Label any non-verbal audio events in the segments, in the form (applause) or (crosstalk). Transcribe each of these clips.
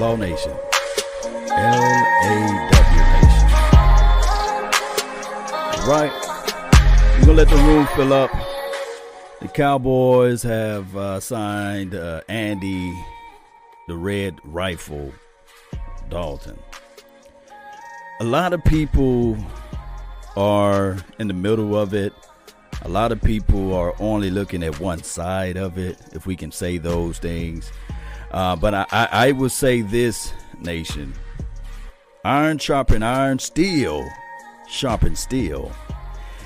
Law Nation. L-A-W Nation. Right. We're going to let the room fill up. The Cowboys have uh, signed uh, Andy, the Red Rifle Dalton. A lot of people are in the middle of it. A lot of people are only looking at one side of it, if we can say those things. Uh, but I, I, I would say this, nation iron sharpen iron, steel sharpen steel.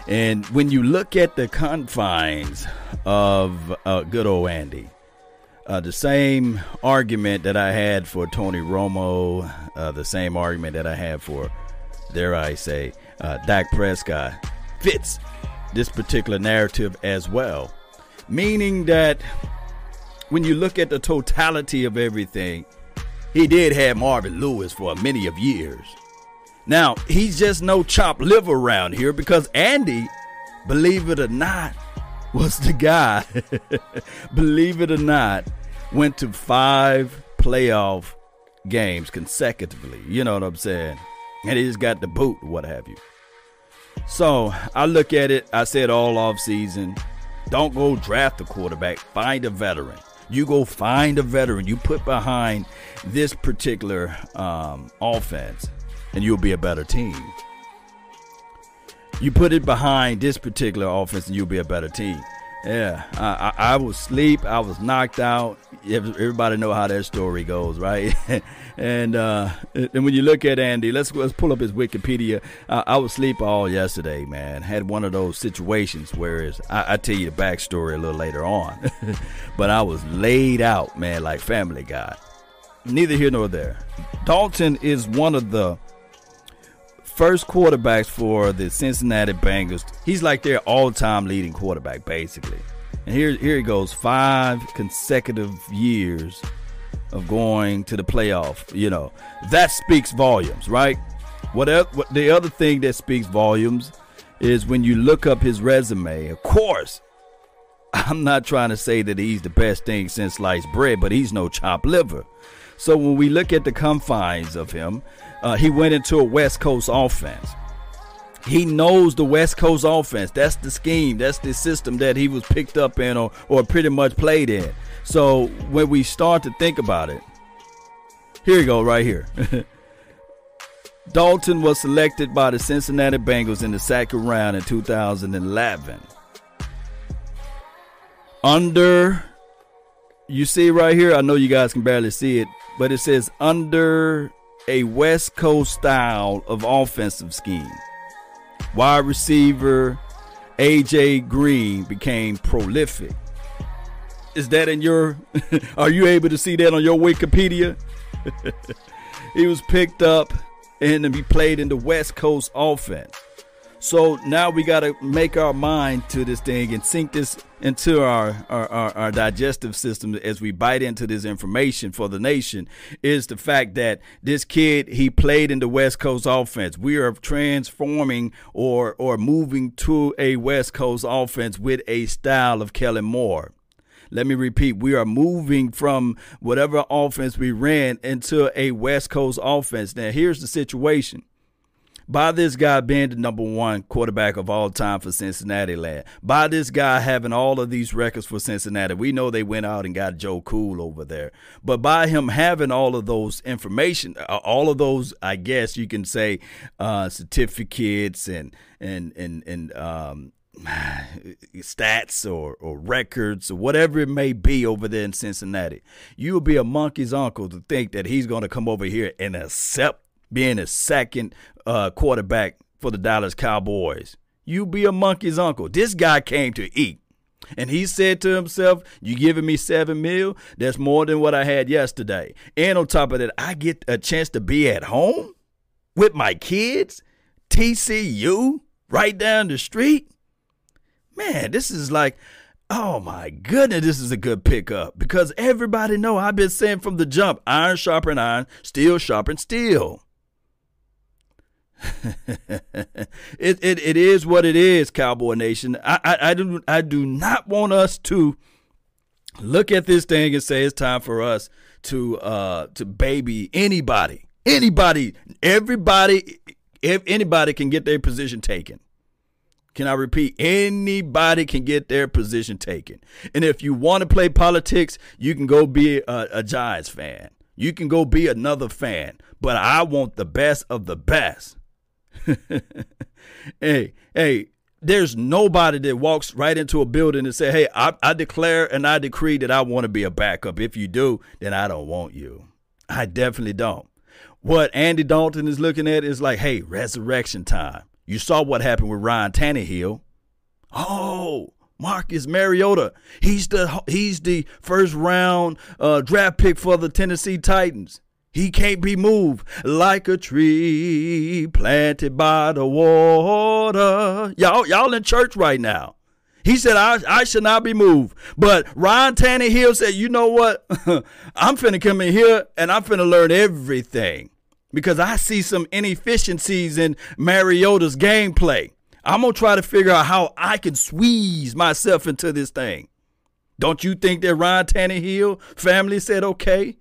And when you look at the confines of uh, good old Andy, uh, the same argument that I had for Tony Romo, uh, the same argument that I had for, dare I say, uh, Dak Prescott, fits this particular narrative as well. Meaning that when you look at the totality of everything, he did have Marvin Lewis for many of years. Now, he's just no chopped liver around here because Andy, believe it or not, was the guy, (laughs) believe it or not, went to five playoff games consecutively. You know what I'm saying? And he just got the boot, what have you. So I look at it, I said all off season, don't go draft a quarterback, find a veteran. You go find a veteran, you put behind this particular um, offense, and you'll be a better team. You put it behind this particular offense, and you'll be a better team. Yeah, I, I, I was asleep. I was knocked out. Everybody know how that story goes, right? (laughs) and uh, and when you look at Andy, let's let's pull up his Wikipedia. Uh, I was asleep all yesterday, man. Had one of those situations where I, I tell you the backstory a little later on, (laughs) but I was laid out, man, like Family Guy. Neither here nor there. Dalton is one of the first quarterbacks for the Cincinnati Bengals. He's like their all-time leading quarterback, basically. And here, here he goes, five consecutive years of going to the playoff. You know, that speaks volumes, right? What, what the other thing that speaks volumes is when you look up his resume. Of course, (laughs) I'm not trying to say that he's the best thing since sliced bread, but he's no chopped liver. So when we look at the confines of him, uh, he went into a West Coast offense. He knows the West Coast offense. That's the scheme. That's the system that he was picked up in or, or pretty much played in. So when we start to think about it, here you go, right here. (laughs) Dalton was selected by the Cincinnati Bengals in the second round in 2011. Under, you see right here, I know you guys can barely see it, but it says under a West Coast style of offensive scheme. Wide receiver AJ Green became prolific. Is that in your (laughs) are you able to see that on your Wikipedia? (laughs) he was picked up and he played in the West Coast offense. So now we got to make our mind to this thing and sink this into our, our, our, our, digestive system as we bite into this information for the nation is the fact that this kid, he played in the West Coast offense. We are transforming or, or moving to a West Coast offense with a style of Kellen Moore. Let me repeat, we are moving from whatever offense we ran into a West Coast offense. Now, here's the situation by this guy being the number one quarterback of all time for Cincinnati land, by this guy having all of these records for Cincinnati. We know they went out and got Joe Cool over there, but by him having all of those information, uh, all of those, I guess you can say, uh, certificates and and and and um, (sighs) stats or, or records or whatever it may be over there in Cincinnati. You'll be a monkey's uncle to think that he's going to come over here and accept being a second uh, quarterback for the Dallas Cowboys. You be a monkey's uncle. This guy came to eat. And he said to himself, You giving me seven mil? That's more than what I had yesterday. And on top of that, I get a chance to be at home with my kids, TCU, right down the street. Man, this is like, oh my goodness, this is a good pickup because everybody know I've been saying from the jump, iron sharpen iron, steel sharpen steel. (laughs) it, it it is what it is, Cowboy Nation. I, I, I do I do not want us to look at this thing and say it's time for us to uh to baby anybody. Anybody everybody if anybody can get their position taken. Can i repeat? Anybody can get their position taken. And if you want to play politics you can go be a, a giants fan. You can go be another fan. But i want the best of the best (laughs) hey hey there's nobody that walks right into a building and say, "Hey, I, I declare and I decree that I want to be a backup." If you do, then I don't want you. I definitely don't. What Andy Dalton is looking at is like, "Hey, resurrection time." You saw what happened with Ryan Tannehill. Oh, Marcus Mariota. He's the he's the first round uh, draft pick for the Tennessee Titans. He can't be moved like a tree planted by the water. Y'all, y'all in church right now. He said, I, I should not be moved. But Ryan Tannehill said, you know what? (laughs) I'm finna come in here and I'm finna learn everything because I see some inefficiencies in Mariota's gameplay. I'm gonna try to figure out how I can squeeze myself into this thing. Don't you think that Ryan Tannehill family said okay?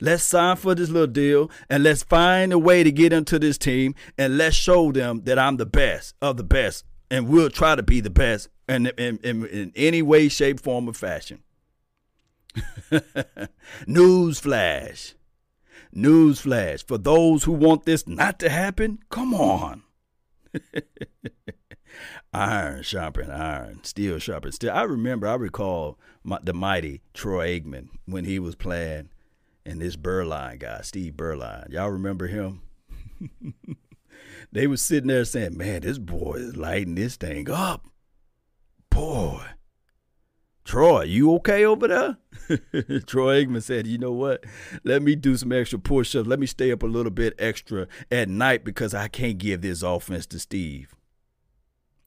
Let's sign for this little deal and let's find a way to get into this team and let's show them that I'm the best of the best and we'll try to be the best in, in, in, in any way, shape, form, or fashion. (laughs) News flash. News flash. For those who want this not to happen, come on. (laughs) iron sharpen iron, steel sharpen steel. I remember, I recall my, the mighty Troy Aikman when he was playing and this Beuerlein guy, Steve Beuerlein. Y'all remember him? (laughs) they was sitting there saying, "Man, this boy is lighting this thing up." Boy, Troy, you okay over there? (laughs) Troy Aikman said, "You know what? Let me do some extra push-ups. Let me stay up a little bit extra at night because I can't give this offense to Steve.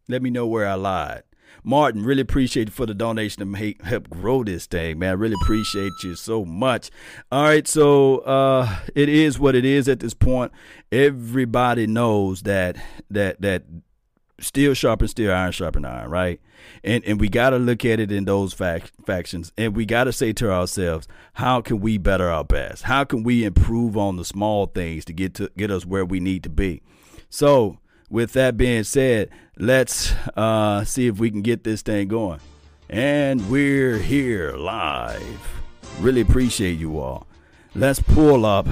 Let me know where I lied." Martin, really appreciate you for the donation to help grow this thing, man. I really appreciate you so much. All right, so uh, it is what it is at this point. Everybody knows that that that steel sharpen steel, iron sharpen iron, right? And and we got to look at it in those fac- factions, and we got to say to ourselves, how can we better our best? How can we improve on the small things to get to get us where we need to be? So with that being said, let's uh, see if we can get this thing going. And we're here live. Really appreciate you all. Let's pull up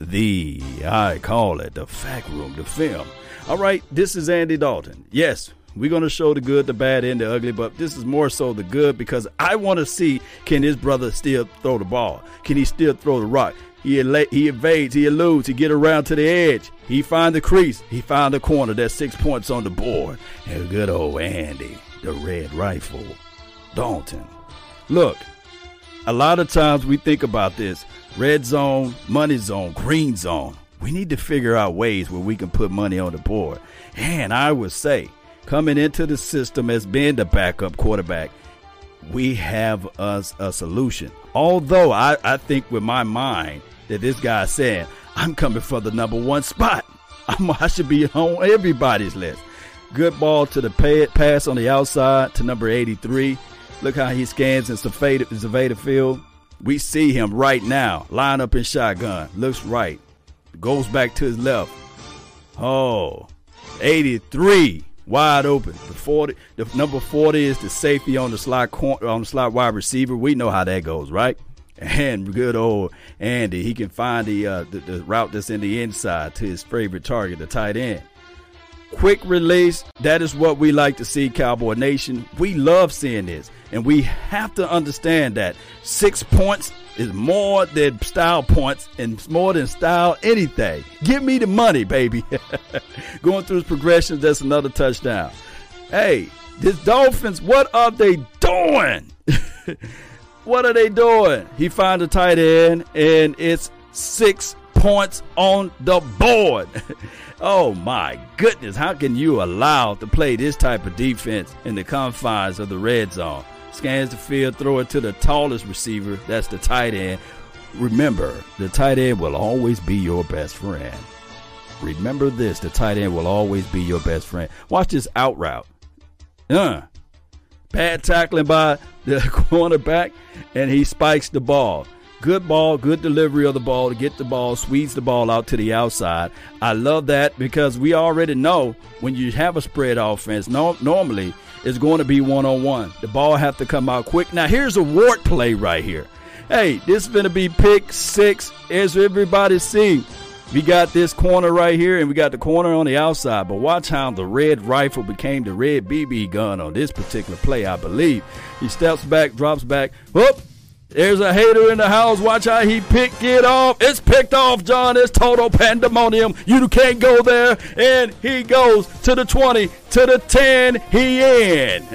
the, I call it the fact room, the film. All right, this is Andy Dalton. Yes, we're going to show the good, the bad, and the ugly, but this is more so the good because I want to see can his brother still throw the ball? Can he still throw the rock? He, he evades, he eludes, he get around to the edge. He find the crease, he find the corner. There's six points on the board. And good old Andy, the red rifle, Dalton. Look, a lot of times we think about this red zone, money zone, green zone. We need to figure out ways where we can put money on the board. And I would say, coming into the system as being the backup quarterback, we have us a solution. Although I, I think with my mind that this guy said, I'm coming for the number one spot. (laughs) I'm, i should be on everybody's list. Good ball to the pay, pass on the outside to number 83. Look how he scans in Zavada field. We see him right now, line up in shotgun. Looks right. Goes back to his left. Oh, 83 wide open. The forty, the number forty is the safety on the slot on the slot wide receiver. We know how that goes, right? And good old Andy, he can find the, uh, the, the route that's in the inside to his favorite target, the tight end. Quick release. That is what we like to see, Cowboy Nation. We love seeing this. And we have to understand that six points is more than style points and more than style anything. Give me the money, baby. (laughs) Going through his progressions, that's another touchdown. Hey, this Dolphins, what are they doing? (laughs) what are they doing? He finds a tight end, and it's six points on the board. (laughs) oh my goodness, how can you allow to play this type of defense in the confines of the red zone? Scans the field, throw it to the tallest receiver, that's the tight end. Remember, the tight end will always be your best friend. Remember this the tight end will always be your best friend. Watch this out route. Uh, bad tackling by the (laughs) cornerback, and he spikes the ball. Good ball, good delivery of the ball to get the ball, squeeze the ball out to the outside. I love that because we already know when you have a spread offense, no, normally it's going to be one on one. The ball have to come out quick. Now here's a wart play right here. Hey, this is going to be pick six. As everybody see, we got this corner right here, and we got the corner on the outside. But watch how the red rifle became the red BB gun on this particular play, I believe. He steps back, drops back. Whoop! There's a hater in the house. Watch how he pick it off. It's picked off, John. It's total pandemonium. You can't go there. And he goes to the 20, to the 10. He in. (laughs)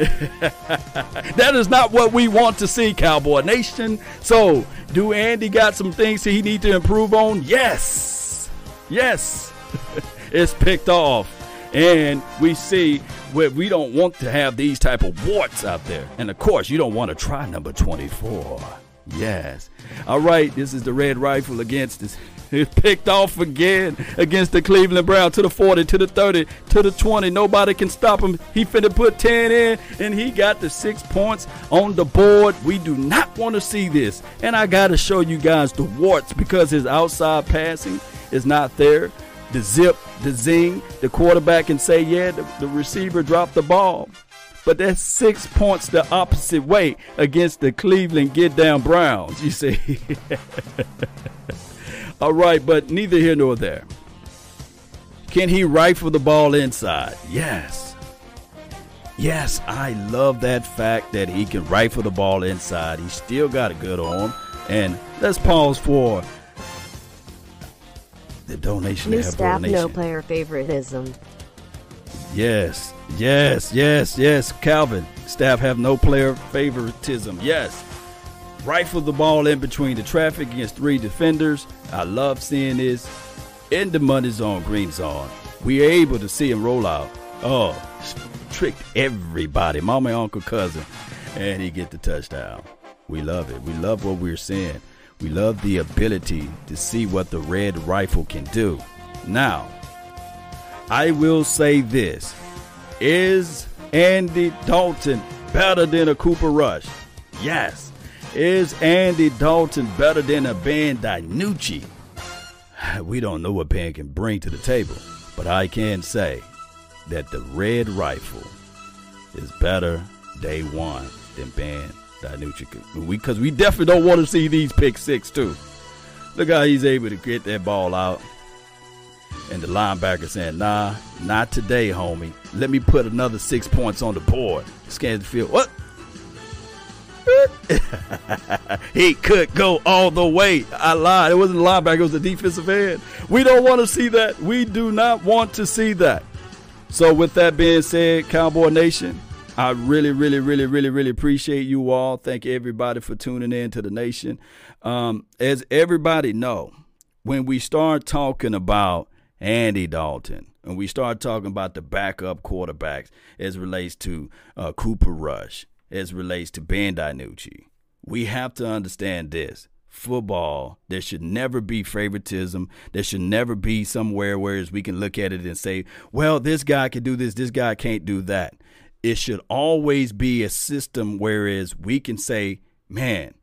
that is not what we want to see, Cowboy Nation. So, do Andy got some things he need to improve on? Yes. Yes. (laughs) it's picked off. And we see where we don't want to have these type of warts out there. And of course, you don't want to try number 24. Yes. All right, this is the red rifle against this. (laughs) It's picked off again against the Cleveland Browns to the 40, to the 30, to the 20. Nobody can stop him. He finna put 10 in, and he got the six points on the board. We do not want to see this. And I got to show you guys the warts because his outside passing is not there. The zip, the zing, the quarterback can say, yeah, the, the receiver dropped the ball but that's six points the opposite way against the Cleveland get down Browns. You see. (laughs) All right, but neither here nor there. Can he rifle the ball inside? Yes. Yes, I love that fact that he can rifle the ball inside. He still got a good arm. And let's pause for the donation. New staff, no player favoritism. Yes, yes, yes, yes. Calvin, staff have no player favoritism. Yes. Rifle the ball in between the traffic against three defenders. I love seeing this. In the money zone, green zone. We are able to see him roll out. Oh, tricked everybody. Mama, uncle, cousin. And he get the touchdown. We love it. We love what we're seeing. We love the ability to see what the red rifle can do. Now, I will say this Is Andy Dalton better than a Cooper Rush? Yes. Is Andy Dalton better than a Ben DiNucci? (sighs) We don't know what Ben can bring to the table, but I can say that the red rifle is better day one than Ben DiNucci. Because we, we definitely don't want to see these pick six, too. Look how he's able to get that ball out and the linebacker saying, nah, not today, homie. Let me put another six points on the board. Scans the field. What? (laughs) he could go all the way. I lied. It wasn't the linebacker, it was the defensive end. We don't want to see that. We do not want to see that. So, with that being said, Cowboy Nation, I really, really, really, really, really appreciate you all. Thank everybody for tuning in to the nation. Um, as everybody know, when we start talking about Andy Dalton, and we start talking about the backup quarterbacks as relates to uh, Cooper Rush, as relates to Ben DiNucci, we have to understand this. Football, there should never be favoritism. There should never be somewhere where we can look at it and say, well, this guy can do this, this guy can't do that. It should always be a system whereas we can say, man,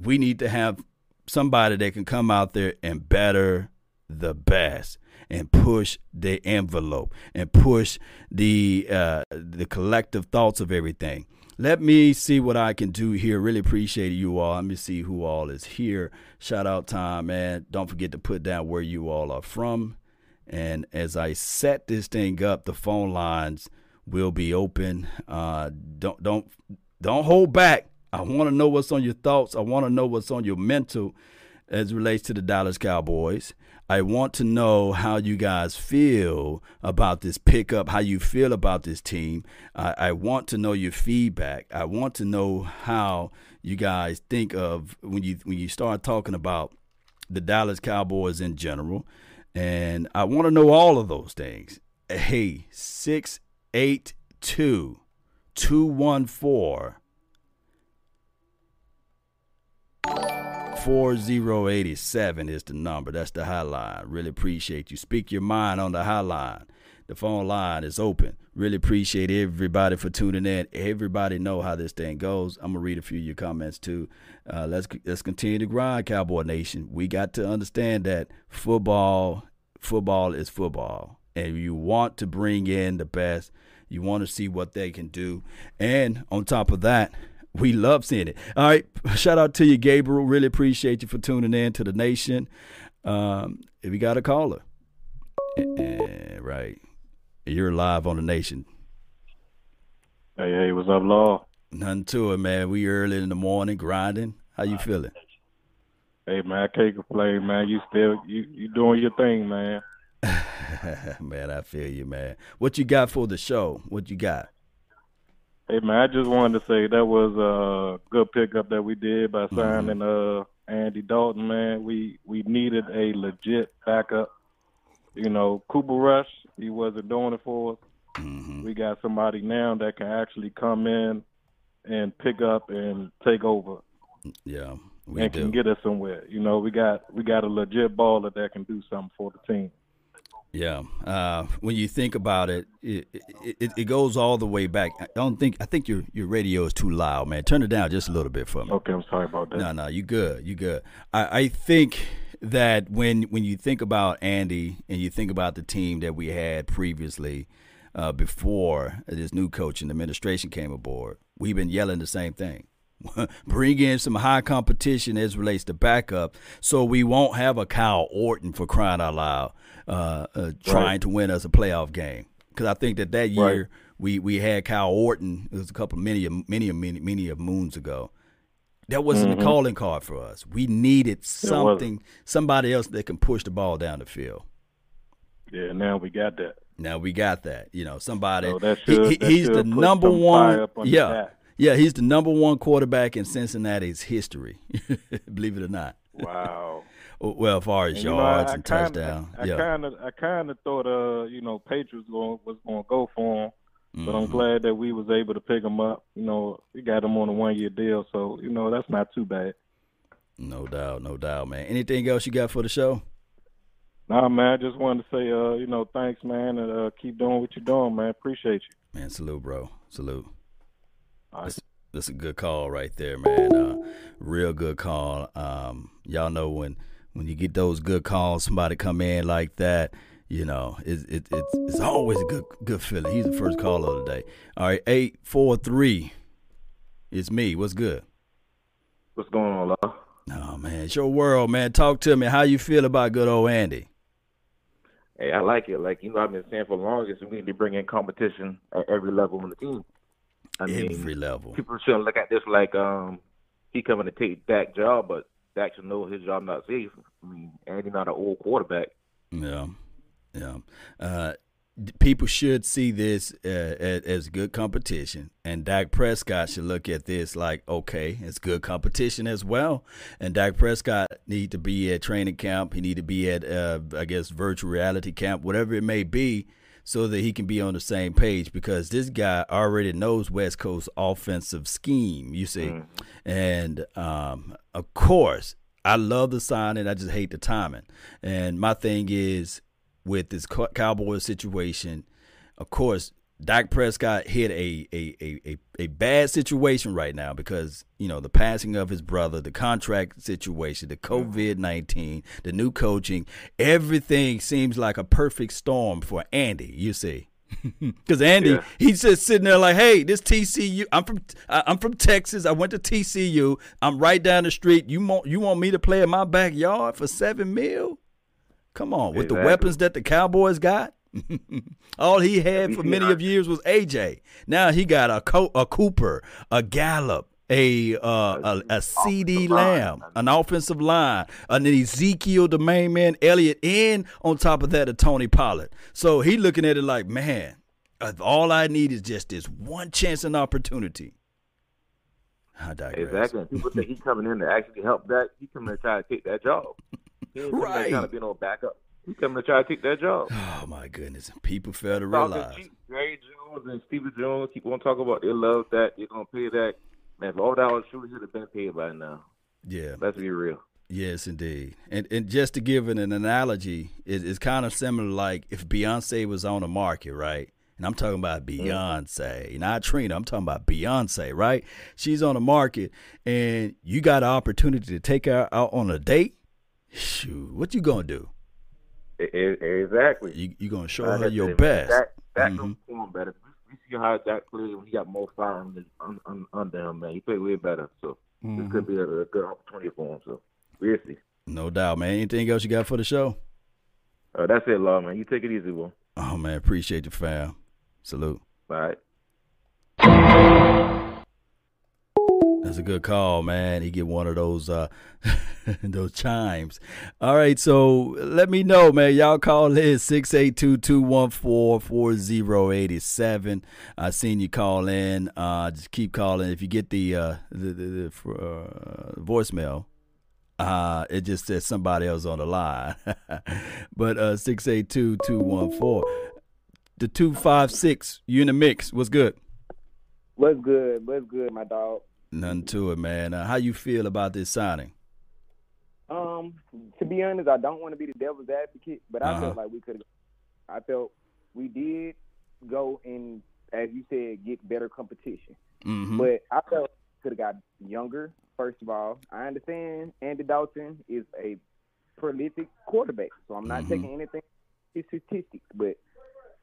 we need to have somebody that can come out there and better the best and push the envelope and push the uh, the collective thoughts of everything. Let me see what I can do here. Really appreciate you all. Let me see who all is here. Shout out time, man. Don't forget to put down where you all are from. And as I set this thing up, the phone lines will be open. Uh, don't don't don't hold back. I want to know what's on your thoughts. I want to know what's on your mental as relates to the Dallas Cowboys. I want to know how you guys feel about this pickup, how you feel about this team. I, I want to know your feedback. I want to know how you guys think of when you when you start talking about the Dallas Cowboys in general. And I want to know all of those things. Hey, 682 214 4087 is the number. That's the hotline. Really appreciate you. Speak your mind on the hotline. The phone line is open. Really appreciate everybody for tuning in. Everybody know how this thing goes. I'm gonna read a few of your comments too. Uh, let's let's continue to grind, Cowboy Nation. We got to understand that football, football is football, and you want to bring in the best. You want to see what they can do, and on top of that, we love seeing it. All right, shout out to you, Gabriel. Really appreciate you for tuning in to the nation. Um, if you got a caller, right? You're live on the nation. Hey, hey, what's up, Law? Nothing to it, man. We early in the morning grinding. How you feeling? Hey, man, I can't complain, man. You still you you doing your thing, man. (laughs) man, I feel you, man. What you got for the show? What you got? Hey, man, I just wanted to say that was a good pickup that we did by mm-hmm. signing mm-hmm. uh Andy Dalton, man. We we needed a legit backup. You know, Cooper Rush, he wasn't doing it for us. Mm-hmm. We got somebody now that can actually come in and pick up and take over. Yeah, and do. can get us somewhere. You know, we got we got a legit baller that can do something for the team. Yeah, uh, when you think about it it, it, it, goes all the way back. I don't think I think your your radio is too loud, man. Turn it down just a little bit for me. Okay, I'm sorry about that. No, no, you good, you good. I, I think that when when you think about Andy and you think about the team that we had previously, uh, before this new coach and administration came aboard, we've been yelling the same thing. (laughs) bring in some high competition as relates to backup so we won't have a Kyle Orton for crying out loud uh, uh, trying right. to win us a playoff game. Because I think that that year right. we, we had Kyle Orton. It was a couple many many many many of moons ago. That wasn't mm-hmm. a calling card for us. We needed something, somebody else that can push the ball down the field. Yeah, now we got that. Now we got that. You know, somebody. So should, he, he's the number one. yeah, yeah, he's the number one quarterback in Cincinnati's history. (laughs) Believe it or not. Wow. (laughs) well, as far as and, yards know, I, and kinda, touchdown. I kind of, I kind of thought, uh, you know, Patriots going, was going to go for him, mm-hmm. but I'm mm-hmm. glad that we was able to pick him up. You know, we got him on a one year deal, so you know that's not too bad. No doubt, no doubt, man. Anything else you got for the show? Nah, man. I just wanted to say, uh, you know, thanks, man, and uh, keep doing what you're doing, man. Appreciate you. Man, salute, bro. Salute. That's, that's, a good call right there, man. Uh, real good call. Um, y'all know when when you get those good calls, somebody come in like that, you know, it, it, it's it's always a good good feeling. He's the first caller of the day. All right, eight four three. It's me. What's good? What's going on, love? Oh man, it's your world, man. Talk to me. How you feel about good old Andy? Hey, I like it. Like you know, I've been saying for the longest, we need to bring in competition at every level on the team. I every mean, level. People shouldn't look at this like um he coming to take that job, but Dak should know his job not safe. I mean, Andy not an old quarterback. Yeah, yeah. Uh, people should see this uh, as, as, good competition, and Dak Prescott should look at this like, okay, it's good competition as well. And Dak Prescott need to be at training camp. He need to be at, uh, I guess, virtual reality camp, whatever it may be so that he can be on the same page because this guy already knows West Coast offensive scheme, you see. Mm. And um, of course, I love the signing. I just hate the timing. And my thing is with this Cowboys situation, of course, Dak Prescott hit a, a, a, a, a bad situation right now because, you know, the passing of his brother, the contract situation, the COVID 19, the new coaching, everything seems like a perfect storm for Andy, you see. (laughs) Because Andy, yeah. he's just sitting there like, "Hey, this TCU. I'm from I'm from Texas. I went to TCU. I'm right down the street. You want you want me to play in my backyard for seven mil? Come on, with exactly. the weapons that the Cowboys got. (laughs) All he had for many of years was AJ. Now he got a Co- a Cooper, a Gallup, a uh, a, a CeeDee Lamb, an offensive line, an Ezekiel, the main man, Elliott, and on top of that, a Tony Pollard. So he looking at it like, man, all I need is just this one chance and opportunity. I digress. Exactly. People think he's coming in to actually help that. He coming to try to take that job. He ain't (laughs) right. trying to be no backup. He coming to try to take that job. (sighs) Oh my goodness! People fail to realize. Jerry Jones and Stevie Jones keep on talking about they love that. They're gonna pay that. Man, for all that was true, he should have been paid by now. Yeah, let's be real. Yes, indeed. And and just to give an, an analogy, it, it's kind of similar like if Beyonce was on the market, right? and I'm talking about mm-hmm. Beyonce, not Trina. I'm talking about Beyonce, right? She's on the market, and you got an opportunity to take her out on a date. Shoot, what you gonna do? Exactly. You you gonna show her your best. That that mm-hmm. perform better. We see how Dak plays when he got more fire on under him, man. He played way better. So mm-hmm. this could be a, a, good opportunity for him. So we'll see. No doubt, man. Anything else you got for the show? Uh, that's it, Law, man. You take it easy, boy. Oh man, appreciate you, fam. Salute. All right. A good call, man. He get one of those uh (laughs) those chimes. All right, so let me know, man. Y'all call in 682-214-4087. I seen you call in. Uh just keep calling. If you get the uh the, the, the uh, voicemail, uh, it just says somebody else on the line. (laughs) but uh 682-214 the 256 Unimix. What's good? What's good? What's good, my dog? Nothing to it, man. Uh, how you feel about this signing? Um, to be honest, I don't want to be the devil's advocate, but I uh-huh. felt like we could. I felt we did go and, as you said, get better competition. Mm-hmm. But I felt could have got younger. First of all, I understand Andy Dalton is a prolific quarterback, so I'm not mm-hmm. taking anything his statistics, but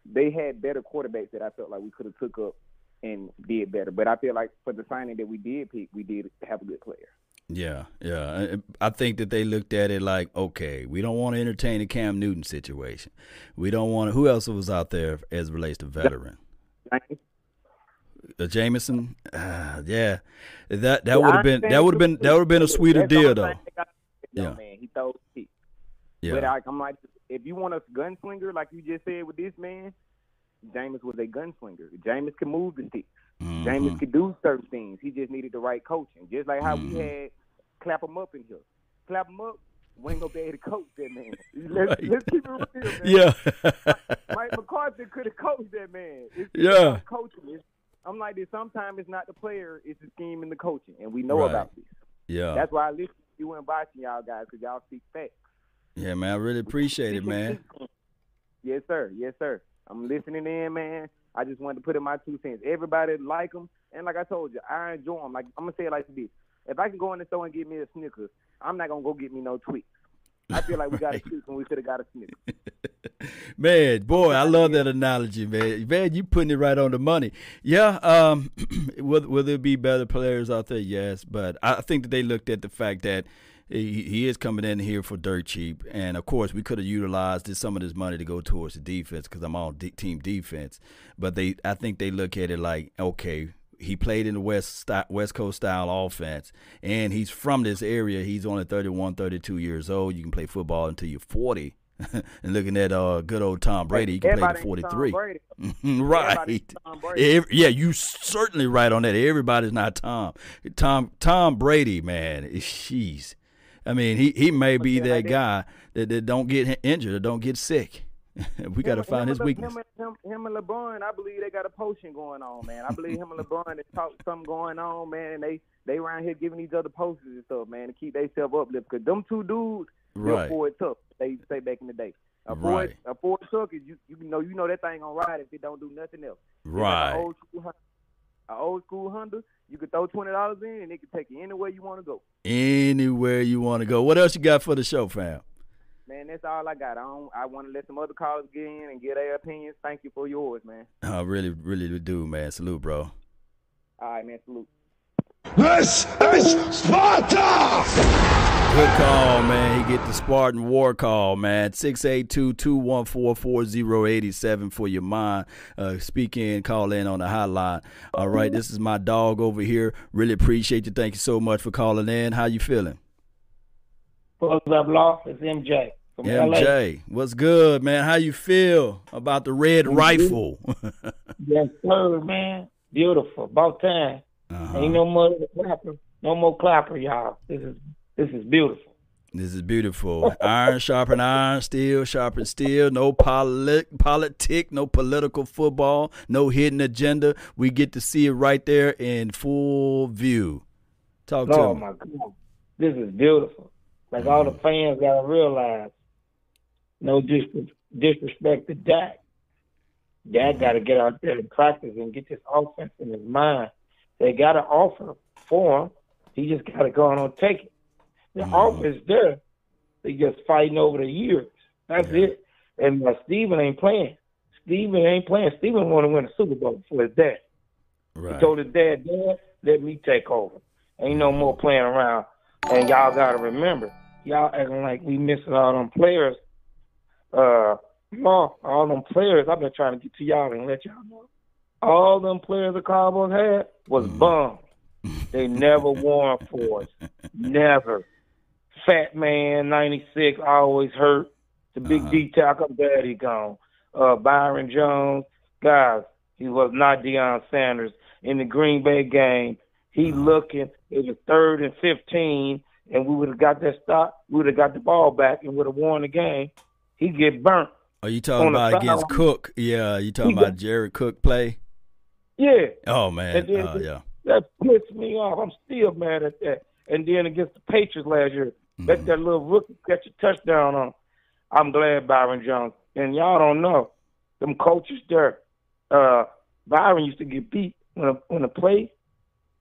they had better quarterbacks that I felt like we could have took up and did better. But I feel like for the signing that we did pick, we did have a good player. Yeah, yeah. I think that they looked at it like, okay, we don't want to entertain the Cam Newton situation. We don't want to. Who else was out there as relates to veteran? The Jameson, uh, yeah, that that would have been that would have been that would have been a sweeter deal though. Yeah, man, he throws Yeah, but I, I'm like, if you want a gunslinger, like you just said with this man, Jameis was a gunslinger. Jameis could move the sticks. Mm-hmm. Jameis could do certain things. He just needed the right coaching. Just like how mm-hmm. we had clap him up in here. Clap him up. We ain't gonna be able to coach that man. (laughs) Let's, right. let's keep it real, man. (laughs) Yeah. (laughs) Mike McCarthy could have coached that man. It's yeah. Coaching. I'm like this. Sometimes it's not the player; it's the scheme and the coaching, and we know right. about this. Yeah. That's why I listen to you and Boston, y'all guys, because y'all speak facts. Yeah, man, I really appreciate it, man. Yes, sir. Yes, sir. I'm listening in, man. I just wanted to put in my two cents. Everybody like them, and like I told you, I enjoy them. Like I'm gonna say it like this: If I can go in the store and get me a Snickers, I'm not gonna go get me no Twix. I feel like we got a (laughs) Twix when we could have got a Snickers. (laughs) man, boy, I love that analogy, man. Man, you putting it right on the money. Yeah, um, will will there be better players out there? Yes, but I think that they looked at the fact that he, he is coming in here for dirt cheap, and of course we could have utilized some of this money to go towards the defense because I'm on de- team defense. But they, I think they look at it like, okay, he played in the West West Coast style offense, and he's from this area. He's only 31, 32 years old. You can play football until you're 40. (laughs) and looking at uh, good old Tom Brady, he can Everybody play to 43. (laughs) right. Every, yeah, you certainly right on that. Everybody's not Tom. Tom Tom Brady, man, she's I mean, he, he may be that guy that, that don't get injured or don't get sick. (laughs) we got to find his weakness. Him, him, him, and LeBron, I believe they got a potion going on, man. I believe him and LeBron, they talk something going on, man. And they they around here giving each other posters and stuff, man, to keep themselves uplifted. Because them two dudes, right. Ford took. They say back in the day. A Ford, right. a Ford took is you you know you know that thing gonna ride if it don't do nothing else. Right. Like old an old school Honda, you could throw twenty dollars in, and it could take you anywhere you want to go. Anywhere you want to go. What else you got for the show, fam? Man, that's all I got. I don't, I want to let some other callers get in and get their opinions. Thank you for yours, man. I really, really do, man. Salute, bro. All right, man. Salute. This is Sparta! Good call, man. He get the Spartan war call, man. 682-214-4087 for your mind. Uh, speak in, call in on the hotline. All right, this is my dog over here. Really appreciate you. Thank you so much for calling in. How you feeling? What's up, Law? It's MJ. From MJ, LA. what's good, man? How you feel about the red rifle? (laughs) yes, sir, man. Beautiful. About time. Uh-huh. Ain't no more clapper. No more clapper, y'all. This is this is beautiful. This is beautiful. iron sharpen iron, steel sharpen steel. No polit- politic, no political football, no hidden agenda. We get to see it right there in full view. Talk oh, to me. Oh my God, this is beautiful. Like mm all the fans gotta realize, no dis- disrespect to Dak, Dad mm-hmm. got to get out there and practice and get this offense in his mind. They got an offer for him. He just got to go on and take it. The mm-hmm. offense there, they just fighting over the years. That's yeah. it. And uh, Steven ain't playing. Steven ain't playing. Steven want to win a Super Bowl for his dad. Right. He told his dad, Dad, let me take over. Ain't no more playing around. And y'all got to remember, y'all acting like we missing all them players. Uh, all them players, I've been trying to get to y'all and let y'all know. All them players the Cowboys had was mm. bums. They never (laughs) won for us. Never. Fat man, 96, always hurt. The big uh-huh. D tackle, I'm glad he gone. Uh, Byron Jones, guys, he was not Deion Sanders. In the Green Bay game, he uh-huh. looking, it was third and 15, and we would have got that stop. We would have got the ball back and would have won the game. He get burnt. Are you talking about against Cook? Yeah, you talking about Jared Cook play? Yeah. Oh man. Then, uh, yeah. That pissed me off. I'm still mad at that. And then against the Patriots last year, mm-hmm. let that little rookie catch a touchdown on. I'm glad Byron Jones. And y'all don't know, them coaches there, uh, Byron used to get beat when a, when a play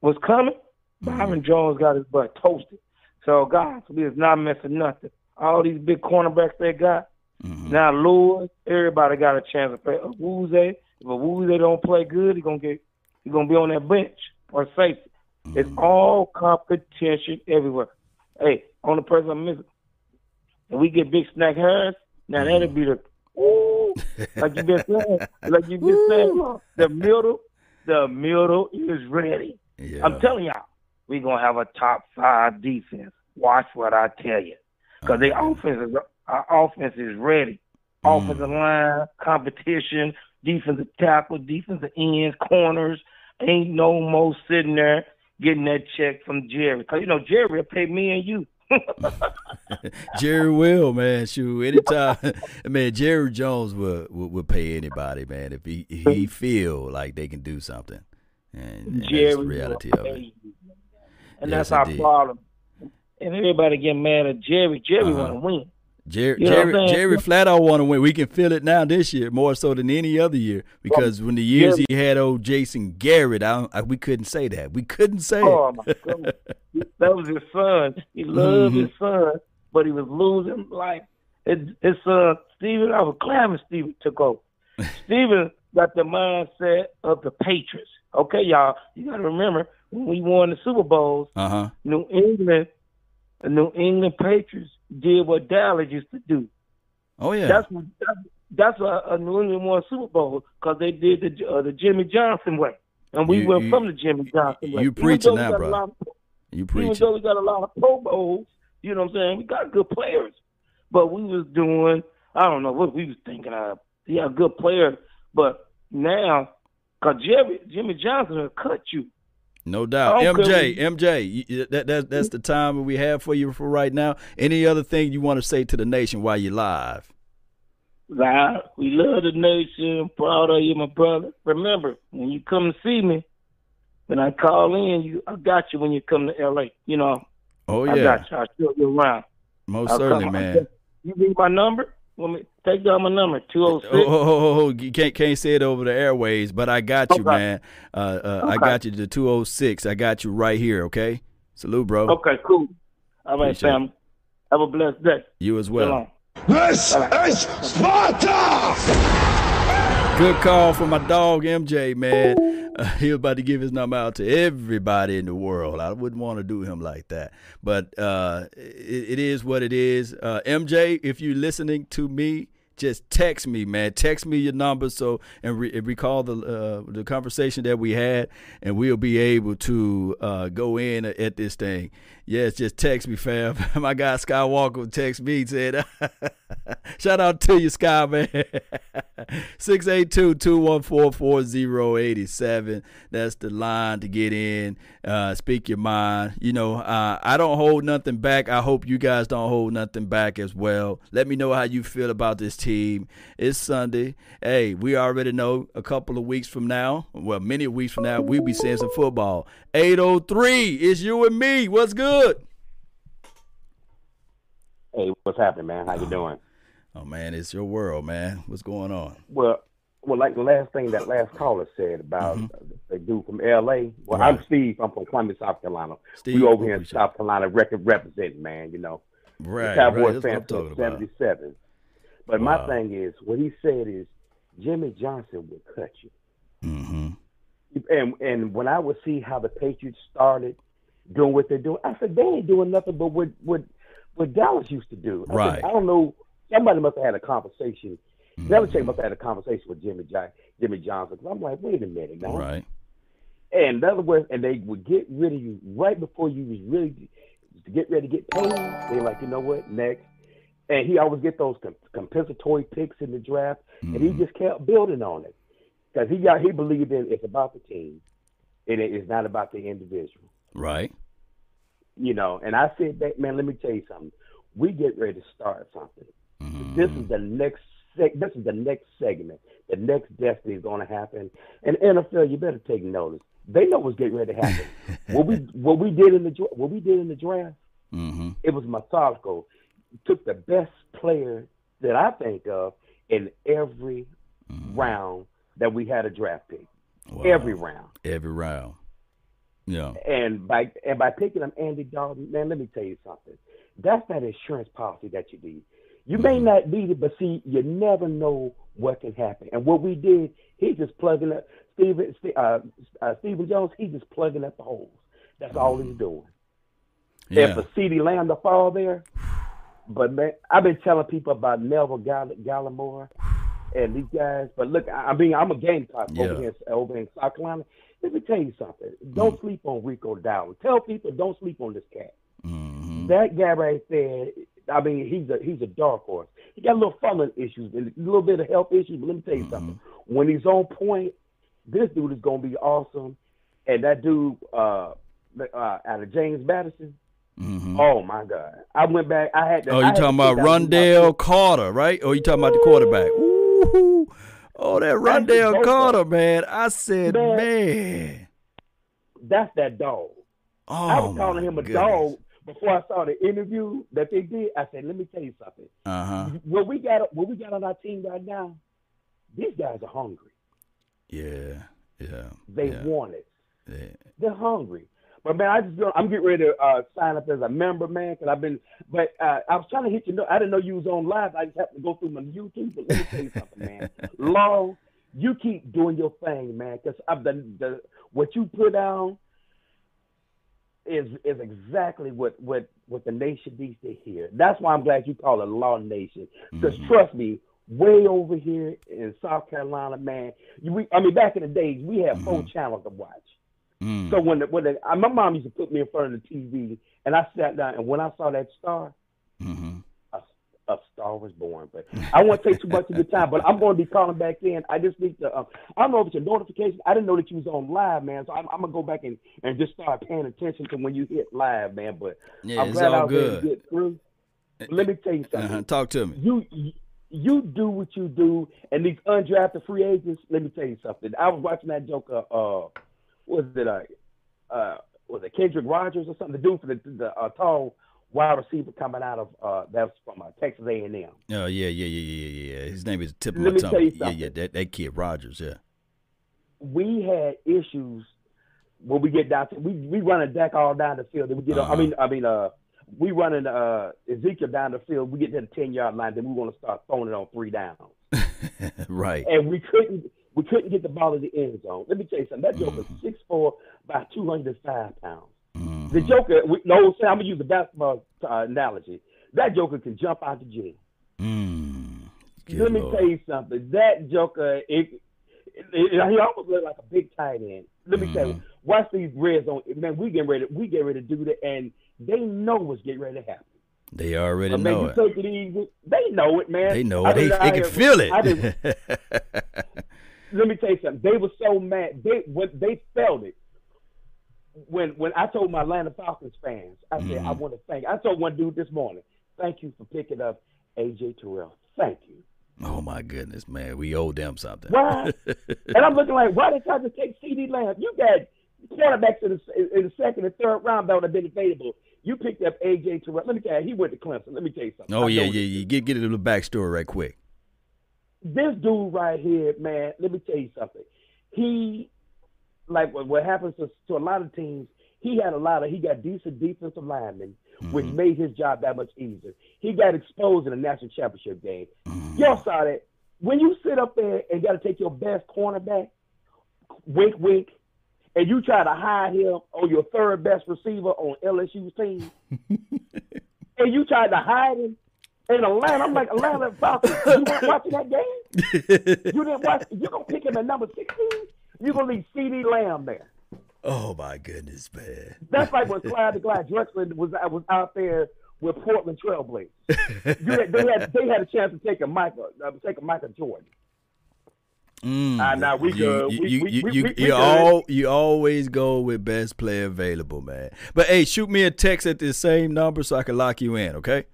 was coming. Mm-hmm. Byron Jones got his butt toasted. So guys, we is not missing nothing. All these big cornerbacks they got. Mm-hmm. Now Lewis, everybody got a chance to play. Awuzie, if they don't play good, he gonna get he gonna be on that bench or safety. Mm-hmm. It's all competition everywhere. Hey, on the person I'm missing, and we get Big Snack Harris, now mm-hmm. that'll be the ooh, like you been saying, like you been saying, the middle, the middle is ready. Yeah. I'm telling y'all, we gonna have a top five defense. Watch what I tell you, because the offense is our offense is ready. Mm. Offensive line, competition, defensive tackle, defensive ends, corners. Ain't no more sitting there getting that check from Jerry. Cause you know Jerry will pay me and you. (laughs) Jerry will, man. Shoot, anytime, (laughs) man. Jerry Jones would, would, would pay anybody, man, if he if he feel like they can do something. And, and Jerry that's the reality of it. And yes, that's our problem. And everybody get mad at Jerry. Jerry uh-huh. want to win. Jerry, you know Jerry, Jerry flat out want to win. We can feel it now this year more so than any other year because when the years he had old Jason Garrett, I, I, we couldn't say that. We couldn't say oh, my goodness. that was his son. He loved mm-hmm. his son, but he was losing life. His, his son Steven, I was glad when Steven took over. (laughs) Steven got the mindset of the Patriots. Okay, y'all, you got to remember when we won the Super Bowls, uh-huh. New England, the New England Patriots did what Dallas used to do. Oh yeah, that's that's, that's a, a New England won Super Bowl because they did the uh, the Jimmy Johnson way, and we you, went you, from the Jimmy Johnson way. You preaching that, bro? Of, you preaching? Even though we got a lot of Pro Bowls, you know what I'm saying? We got good players, but we was doing I don't know what we was thinking of. Yeah, good players, but now because Jimmy Jimmy Johnson will cut you. No doubt. Oh, MJ, MJ, that, that, that's the time we have for you for right now. Any other thing you want to say to the nation while you're live? Live. We love the nation. Proud of you, my brother. Remember, when you come to see me, when I call in, you I got you when you come to LA. You know. Oh yeah. I got you. I'll show you around. Most I'll certainly, come. man. You need my number? Let me take down my number two oh six. Oh, oh, oh, you can't can't say it over the airways, but I got you, okay. man. Uh, uh, okay. I got you to two oh six. I got you right here. Okay, salute, bro. Okay, cool. All right, Appreciate fam. Have a blessed day. You as well. This is Sparta. Good call from my dog MJ, man. Uh, (laughs) he was about to give his number out to everybody in the world. I wouldn't want to do him like that, but uh, it, it is what it is. Uh, MJ, if you're listening to me, just text me, man. Text me your number so and, re- recall the uh, the conversation that we had, and we'll be able to uh, go in at this thing. Yes, just text me, fam. (laughs) My guy Skywalker text me said, (laughs) "Shout out to you, Sky man." (laughs) 682-214-4087. That's the line to get in. Uh, speak your mind. You know, uh, I don't hold nothing back. I hope you guys don't hold nothing back as well. Let me know how you feel about this team. It's Sunday. Hey, we already know a couple of weeks from now, well, many weeks from now, we'll be seeing some football. 803 is you and me. What's good? Hey, what's happening, man? How you doing? Oh man, it's your world, man. What's going on? Well, well, like the last thing that last caller said about mm-hmm. the dude from L.A. Well, right. I'm Steve. I'm from Columbia, South Carolina. Steve, we over here in South Carolina record representing, man. You know, right? The Cowboy right. fan from '77. But wow. my thing is, what he said is, Jimmy Johnson would cut you. Mm-hmm. And and when I would see how the Patriots started doing what they're doing, I said they ain't doing nothing but what what what Dallas used to do. I right. Said, I don't know. Somebody must have had a conversation Mm-hmm. Belichick must have had a conversation with Jimmy John, Jimmy Johnson. I'm like, wait a minute now. Right. And in other words, and they would get rid of you right before you was really to get ready to get paid. They're like, you know what, next. And he always get those compensatory picks in the draft, mm-hmm. and he mm-hmm. just kept building on it because he got he believed in it's about the team, and it is not about the individual. Right. You know, and I said that man. Let me tell you something. We get ready to start something. Mm-hmm. This is the next this is the next segment. The next destiny is going to happen. And NFL, you better take notice. They know what's getting ready to happen. (laughs) what we what we did in the what we did in the draft, mm-hmm. it was methodical. Took the best player that I think of in every mm-hmm. round that we had a draft pick. Wow. Every round. Every round. Yeah. And by and by picking up Andy Dalton, man, let me tell you something. That's that insurance policy that you need. You may not need it, but see, you never know what can happen. And what we did, he's just plugging up Stephen uh, uh, Stephen Jones. He's just plugging up the holes. That's all he's doing. Yeah. And for CeeDee Lamb to fall there, but man, I've been telling people about Neville Gall- Gallimore and these guys. But look, I mean, I'm a Gamecock yeah. over here over in South Carolina. Let me tell you something. Don't mm. sleep on Rico Dowdle. Tell people don't sleep on this cat. Mm-hmm. That guy right there I mean, he's a he's a dark horse. He got a little fumbling issues and a little bit of health issues. But let me tell you mm-hmm. something. When he's on point, this dude is gonna be awesome. And that dude uh, uh out of James Madison. Mm-hmm. Oh my God! I went back. I had. To, oh, you talking about Ron'Dell Carter, right? Or you talking about the quarterback? Ooh, oh, that Ron'Dell Carter, man! I said, man, man, that's that dog. Oh, I was calling him a goodness. dog before I saw the interview that they did, I said, "Let me tell you something. Uh-huh. What we got, what we got on our team right now, these guys are hungry. Yeah, yeah. They yeah. want it. Yeah. They're hungry. But man, I just I'm getting ready to uh, sign up as a member, man, because I've been. But uh, I was trying to hit you. Know, I didn't know you was on live. I just happened to go through my YouTube. But let me tell you something, man. (laughs) Law, you keep doing your thing, man, because the the what you put down is is exactly what what what the nation needs to hear. That's why I'm glad you call it Law Nation. Because mm-hmm. trust me, way over here in South Carolina, man, you, we, I mean, back in the days, we had mm-hmm. four channels to watch. Mm. So when the, when the, my mom used to put me in front of the TV, and I sat down, and when I saw that star, mm-hmm a a, star was born. But I won't take too much of your time. But I'm going to be calling back in. I just need to. Uh, I don't know if it's a notification. I didn't know that you was on live, man. So I'm, I'm gonna go back and, and just start paying attention to when you hit live, man. But yeah, I'm glad all I was good. to get through. But let me tell you something. Uh-huh. Talk to me. You you do what you do, and these undrafted free agents. Let me tell you something. I was watching that Joker. Uh, was it uh, uh, was it Kendrick Rogers or something? The dude for the the uh, tall wide receiver coming out of uh, that's from uh, Texas A and M. Oh yeah, yeah, yeah, yeah, yeah. His name is Tip Let me tell you Yeah, yeah. That that kid Rogers. Yeah. We had issues when we get down to we we run a deck all down the field. We get. Uh-huh. I mean, I mean, uh, we running uh Ezekiel down the field. We get to the ten yard line. Then we want to start throwing it on three downs. (laughs) right. And we couldn't we couldn't get the ball in the end zone. Let me tell you something. That Joker mm-hmm. six four by two hundred five pounds. Mm-hmm. The Joker, we, no, say I'm gonna use the basketball uh, analogy. That Joker can jump out the gym. Mm, Let me tell you something. That Joker, it, it, it, he almost looked like a big tight end. Let me mm-hmm. tell you, watch these Reds on. Man, we get ready. We get ready to do that, and they know what's getting ready to happen. They already but, know man, it. Take it easy. They know it, man. They know it. They, they can feel it. (laughs) let me tell you something. They were so mad. They what they felt it when when I told my Atlanta Falcons fans, I said mm-hmm. I want to thank. I told one dude this morning, thank you for picking up AJ Terrell. Thank you. Oh my goodness, man, we owe them something. Why? (laughs) and I'm looking like, why did I just take CeeDee Lamb? You got quarterbacks in the, in the second and third round that would have been available. You picked up AJ Terrell. Let me tell you, he went to Clemson. Let me tell you something. Oh yeah, yeah, yeah. Get get a little backstory right quick. This dude right here, man, let me tell you something. He, like what, what happens to, to a lot of teams, he had a lot of, he got decent defensive linemen, mm-hmm. which made his job that much easier. He got exposed in the national championship game. Mm-hmm. Y'all saw that. When you sit up there and got to take your best cornerback, wink, wink, and you try to hide him on your third best receiver on LSU's team, (laughs) and you try to hide him in Atlanta. I'm like, Atlanta (laughs) Falcons, you weren't watching that game? you didn't watch you gonna pick him at number 16? You're gonna leave CeeDee Lamb there. Oh my goodness, man. That's like when Clyde the Glide Drexler was was out there with Portland Trailblazers. had, they had they had a chance to take a Michael uh, take a Michael Jordan. Mm, uh, now we go. You, you, you, you, you, all, you always go with best player available, man. But hey, shoot me a text at the same number so I can lock you in, okay?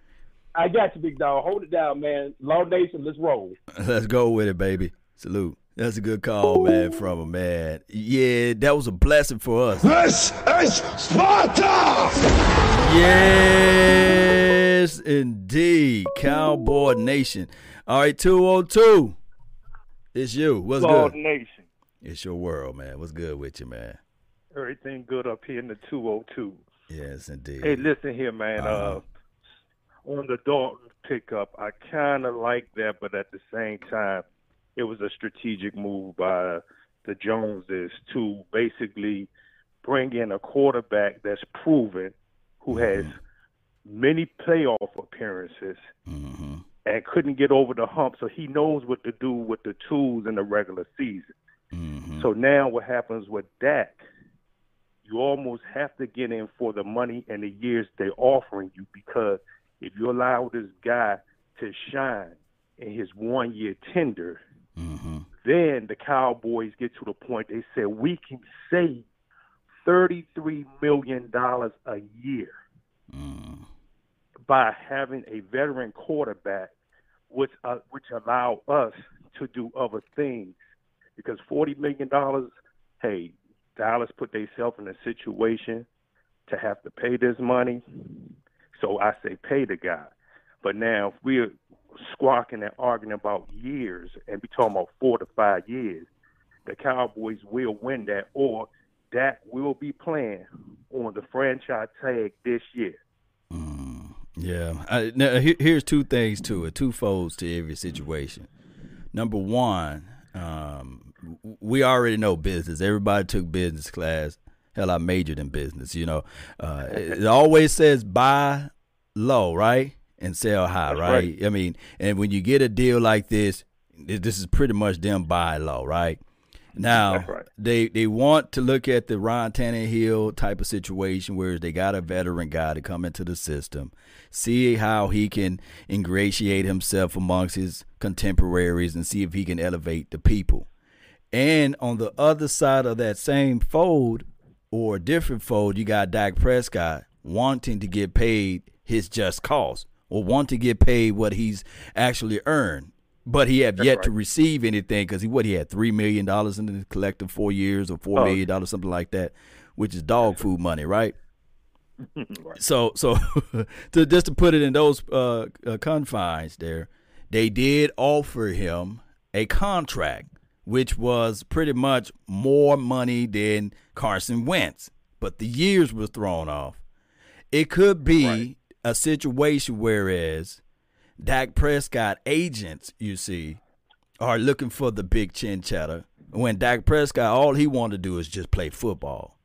I got you, big dog. Hold it down, man. Law Nation, let's roll. (laughs) Let's go with it, baby. Salute. That's a good call, man, from a man. Yeah, that was a blessing for us. This is Sparta! Yes, indeed. Cowboy Nation. All right, 202. It's you. What's Lord good? Nation. It's your world, man. What's good with you, man? Everything good up here in the 202. Yes, indeed. Hey, listen here, man. Uh-huh. Uh, on the Dalton pickup, I kind of like that, but at the same time, it was a strategic move by the Joneses to basically bring in a quarterback that's proven, who mm-hmm. has many playoff appearances, mm-hmm and couldn't get over the hump. So he knows what to do with the tools in the regular season. Mm-hmm. So now what happens with Dak? You almost have to get in for the money and the years they're offering you because if you allow this guy to shine in his one year tender, mm-hmm. then the Cowboys get to the point they say we can save $33 million a year. Mm by having a veteran quarterback, which uh, which allow us to do other things. Because forty million dollars, hey, Dallas put themselves in a situation to have to pay this money. So I say pay the guy. But now if we're squawking and arguing about years and be talking about four to five years, the Cowboys will win that or that will be playing on the franchise tag this year. Yeah. I, now, here's two things to it, two folds to every situation. Number one, um, we already know business. Everybody took business class. Hell, I majored in business. You know, uh, it always says buy low, right, and sell high, right? right? I mean, and when you get a deal like this, this is pretty much them buy low, right? Now right. they they want to look at the Ron Tannehill type of situation where they got a veteran guy to come into the system, see how he can ingratiate himself amongst his contemporaries and see if he can elevate the people. And on the other side of that same fold or a different fold, you got Dak Prescott wanting to get paid his just cost or want to get paid what he's actually earned but he have That's yet right. to receive anything because he what he had three million dollars in the collective four years or four oh. million dollars something like that, which is dog food money, right? (laughs) right. So so (laughs) to just to put it in those uh, uh, confines, there they did offer him a contract, which was pretty much more money than Carson Wentz, but the years were thrown off. It could be right. a situation whereas Dak Prescott agents, you see, are looking for the big chin chatter. When Dak Prescott, all he wanted to do is just play football.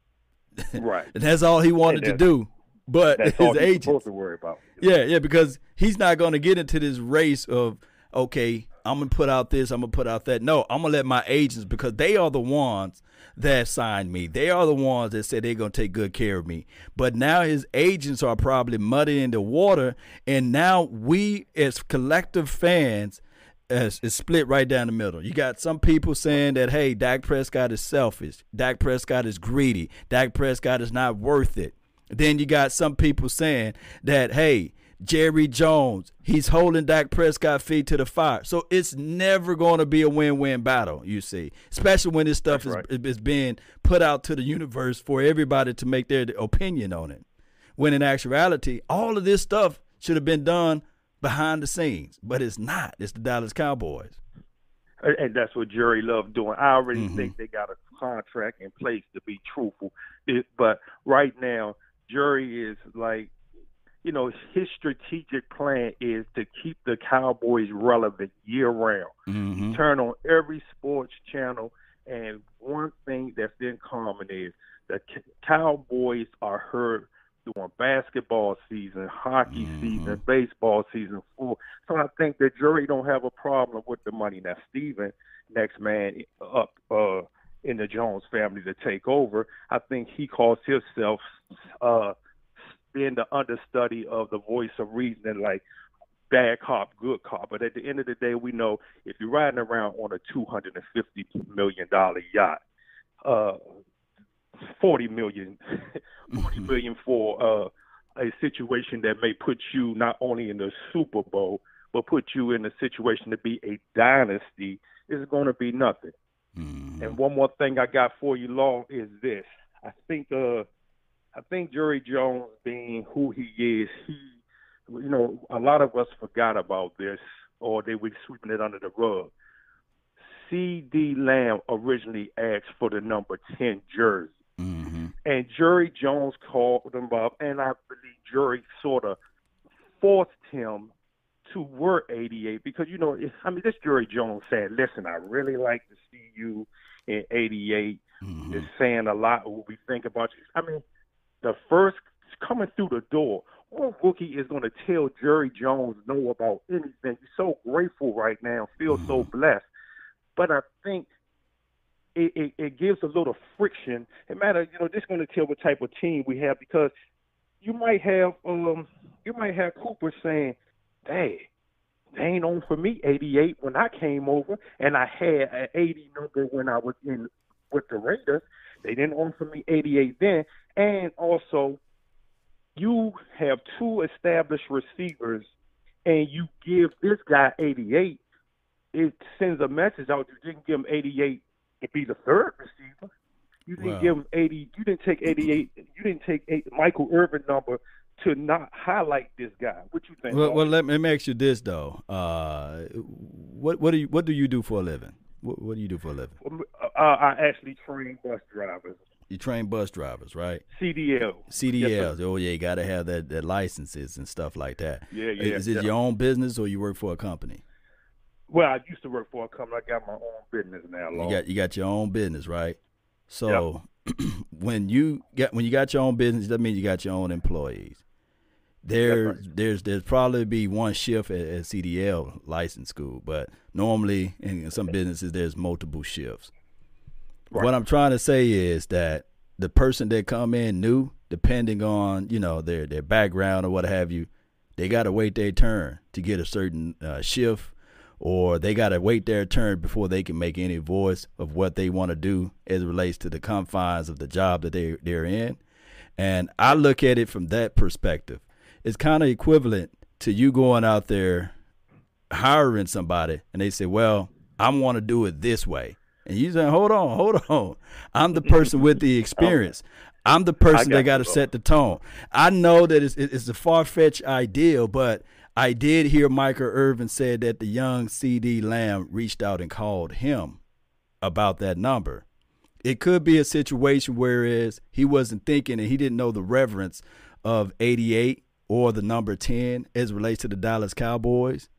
Right. (laughs) that's all he wanted to do. But that's his agent supposed to worry about. Yeah, yeah, because he's not going to get into this race of okay, I'm gonna put out this, I'm gonna put out that. No, I'm gonna let my agents because they are the ones that signed me. They are the ones that said they're gonna take good care of me. But now his agents are probably muddying the water, and now we as collective fans is, is split right down the middle. You got some people saying that hey, Dak Prescott is selfish, Dak Prescott is greedy, Dak Prescott is not worth it. Then you got some people saying that hey, Jerry Jones. He's holding Dak Prescott feet to the fire. So it's never going to be a win-win battle, you see. Especially when this stuff is, right. is being put out to the universe for everybody to make their opinion on it. When in actuality, all of this stuff should have been done behind the scenes, but it's not. It's the Dallas Cowboys. and that's what Jerry loved doing. I already mm-hmm. think they got a contract in place to be truthful, it, but right now Jerry is like, you know, his strategic plan is to keep the Cowboys relevant year round. Mm-hmm. Turn on every sports channel, and one thing that's in common is the Cowboys are heard during basketball season, hockey mm-hmm. season, baseball season. So I think the jury don't have a problem with the money. Now, Stephen, next man up uh, in the Jones family to take over, I think he calls himself uh, being the understudy of the voice of reason and like bad cop, good cop. But at the end of the day, we know if you're riding around on a two hundred and fifty million dollar yacht, uh, forty million, (laughs) forty mm-hmm. for uh, a situation that may put you not only in the Super Bowl but put you in a situation to be a dynasty is going to be nothing. Mm-hmm. And one more thing I got for you, Law, is this. I think uh, I think Jerry Jones, being who he is, he, you know, a lot of us forgot about this, or they were sweeping it under the rug. CeeDee Lamb originally asked for the number ten jersey. Mm-hmm. And Jerry Jones called him up, and I believe Jerry sort of forced him to wear 88 because, you know, I mean, this Jerry Jones said, listen, I really like to see you in 88. Mm-hmm. It's saying a lot what we think about you. I mean, the first coming through the door, what rookie is going to tell Jerry Jones no about anything? You're so grateful right now, feel mm-hmm. so blessed. But I think it, it, it gives a little friction. It matters, you know, this is going to tell what type of team we have because you might have um you might have Cooper saying, "Dang, they ain't on for me 88 when I came over, and I had an 80 number when I was in with the Raiders. They didn't own for me 88 then, and also you have two established receivers, and you give this guy 88." It sends a message out. You didn't give him 88 to be the third receiver. You didn't wow. give him 80. You didn't take 88. You didn't take eight, Michael Irvin number to not highlight this guy. What you think? Well, well let, me, let me ask you this though. Uh, what what do you what do you do for a living? What, what do you do for a living? Uh, I actually train bus drivers. You train bus drivers, right? CDL. CDLs. Yes, oh yeah, you got to have that, that licenses and stuff like that. Yeah, yeah. Is it yeah. your own business or you work for a company? Well, I used to work for a company. I got my own business now. You got you got your own business, right? So yep. (clears throat) when you get when you got your own business, that means you got your own employees. There, there's there's probably be one shift at, at, CDL license school, but normally in some businesses there's multiple shifts. Right. What I'm trying to say is that the person that come in new, depending on you know their their background or what have you, they got to wait their turn to get a certain uh, shift or they got to wait their turn before they can make any voice of what they want to do as it relates to the confines of the job that they they're in. And I look at it from that perspective. It's kind of equivalent to you going out there hiring somebody and they say, "Well, I want to do it this way." And you say, "Hold on, hold (laughs) on. I'm the person with the experience. I'm the person got that got to set the tone. I know that it's, it's a far fetched ideal, but I did hear Michael Irvin said that the young CeeDee Lamb reached out and called him about that number. It could be a situation whereas he wasn't thinking and he didn't know the reverence of 88 or the number 10 as relates to the Dallas Cowboys.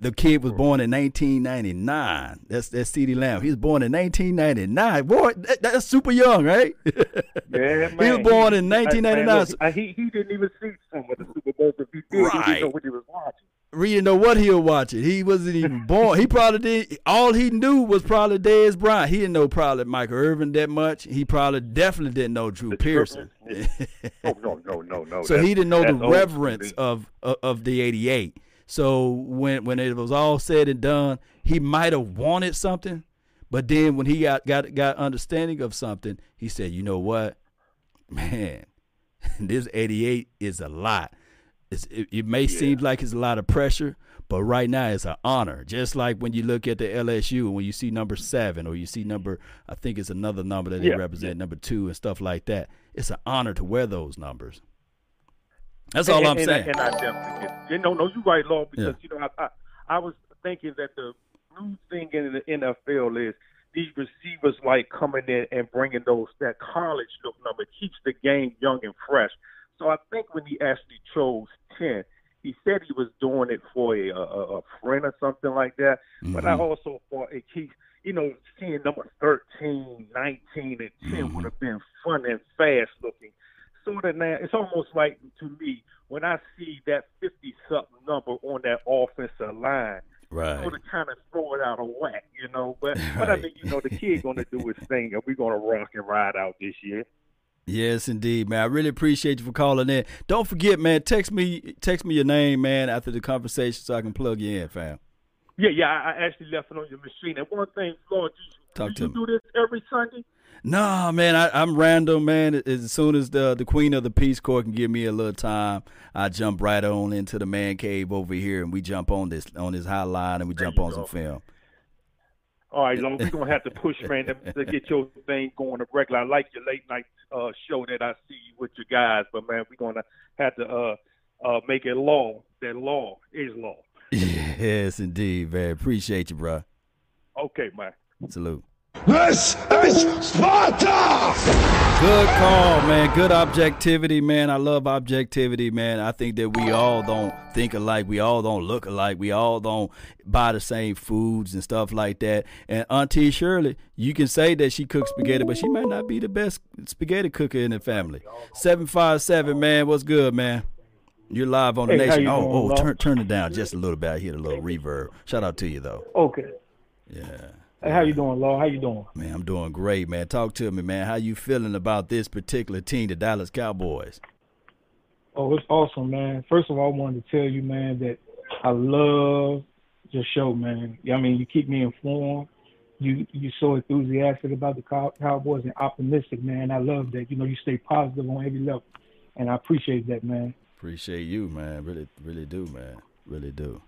The kid was born in 1999. That's that's CeeDee Lamb. He was born in 1999. Boy, that, that's super young, right? (laughs) Yeah, man. he was born in 1999. Man, look, he, he didn't even see some of the Super Bowl. If he did, right. he didn't know what he was watching. Didn't know what he was watching. He wasn't even (laughs) born. He probably did. All he knew was probably Dez Bryant. He didn't know probably Michael Irvin that much. He probably definitely didn't know Drew Pearson. (laughs) oh no, no, no, no. So he didn't know the reverence of, of of the '88. So when when it was all said and done, he might have wanted something, but then when he got got got understanding of something, he said, "You know what, man, (laughs) this 88 is a lot. It, it, may yeah. seem like it's a lot of pressure, but right now it's an honor. Just like when you look at the LSU, and when you see number seven or you see number, I think it's another number that they yeah. represent, number two and stuff like that. It's an honor to wear those numbers. That's all and, I'm and, saying. And I definitely get. You know, no, you're right, Law, because yeah. you know, I, I I was thinking that the new thing in the NFL is these receivers like coming in and bringing those that college look number keeps the game young and fresh. So I think when he actually chose ten, he said he was doing it for a, a, a friend or something like that. Mm-hmm. But I mm-hmm. also thought it keeps, you know, seeing number 13, 19, and 10 mm-hmm. would have been fun and fast looking. Sort of now, it's almost like to me when I see that 50 something number on that offensive line. Right. Sort of kind of throw it out of whack, you know. But right. (laughs) but I mean, you know, the kid going to do his thing, and we're going to rock and ride out this year. Yes, indeed, man. I really appreciate you for calling in. Don't forget, man. Text me, text me your name, man, after the conversation, so I can plug you in, fam. Yeah, yeah. I actually left it on your machine. And one thing, Floyd, you, Talk to you do this every Sunday? Nah, man. I, am random, man. As soon as the the Queen of the Peace Corps can give me a little time, I jump right on into the man cave over here, and we jump on this on this hotline, and we there jump on go. some film. All right, long we're gonna have to push, man, to, to get your thing going to regular. I like your late night uh, show that I see with your guys, but man, we're gonna have to uh, uh, make it law. That law is law. (laughs) Yes, indeed, man. Appreciate you, bro. Okay, man. Salute. This is Sparta! Good call, man. Good objectivity, man. I love objectivity, man. I think that we all don't think alike. We all don't look alike. We all don't buy the same foods and stuff like that. And Auntie Shirley, you can say that she cooks spaghetti, but she might not be the best spaghetti cooker in the family. 757, man. What's good, man? You're live on the hey, nation. Oh, oh, turn turn it down just a little bit. I hear a little reverb. Shout out to you though. Okay. Yeah. Hey, how you doing, Law? How you doing? Man, I'm doing great, man. Talk to me, man. How you feeling about this particular team, the Dallas Cowboys? Oh, it's awesome, man. First of all, I wanted to tell you, man, that I love your show, man. I mean, you keep me informed. You you so enthusiastic about the Cow- Cowboys and optimistic, man. I love that. You know, you stay positive on every level, and I appreciate that, man. Appreciate you, man. Really, really do, man. Really do.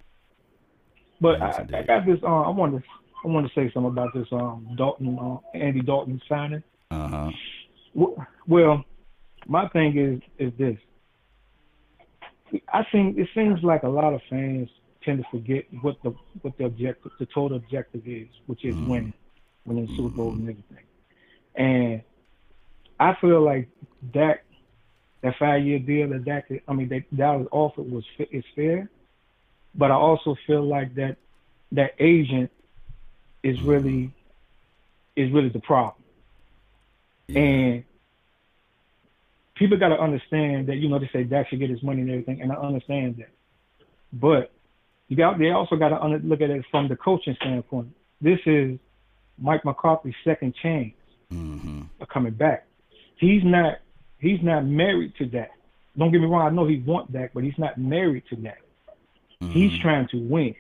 But I, I, got this. Uh, I wanted to I want to say something about this um, Dalton, uh, Andy Dalton signing. Uh huh. Well, my thing is is this. I think it seems like a lot of fans tend to forget what the what the objective, the total objective is, which is mm-hmm. winning, winning Super Bowl and everything. And I feel like Dak, that five year deal that Dak, I mean that that was offered was is fair, but I also feel like that that agent is really is really the problem. Yeah. And people got to understand that you know they say Dak should get his money and everything, and I understand that. But you got they also got to look at it from the coaching standpoint. This is Mike McCarthy's second chance mm-hmm. of coming back. He's not he's not married to that. Don't get me wrong. I know he want that, but he's not married to that. Mm-hmm. He's trying to win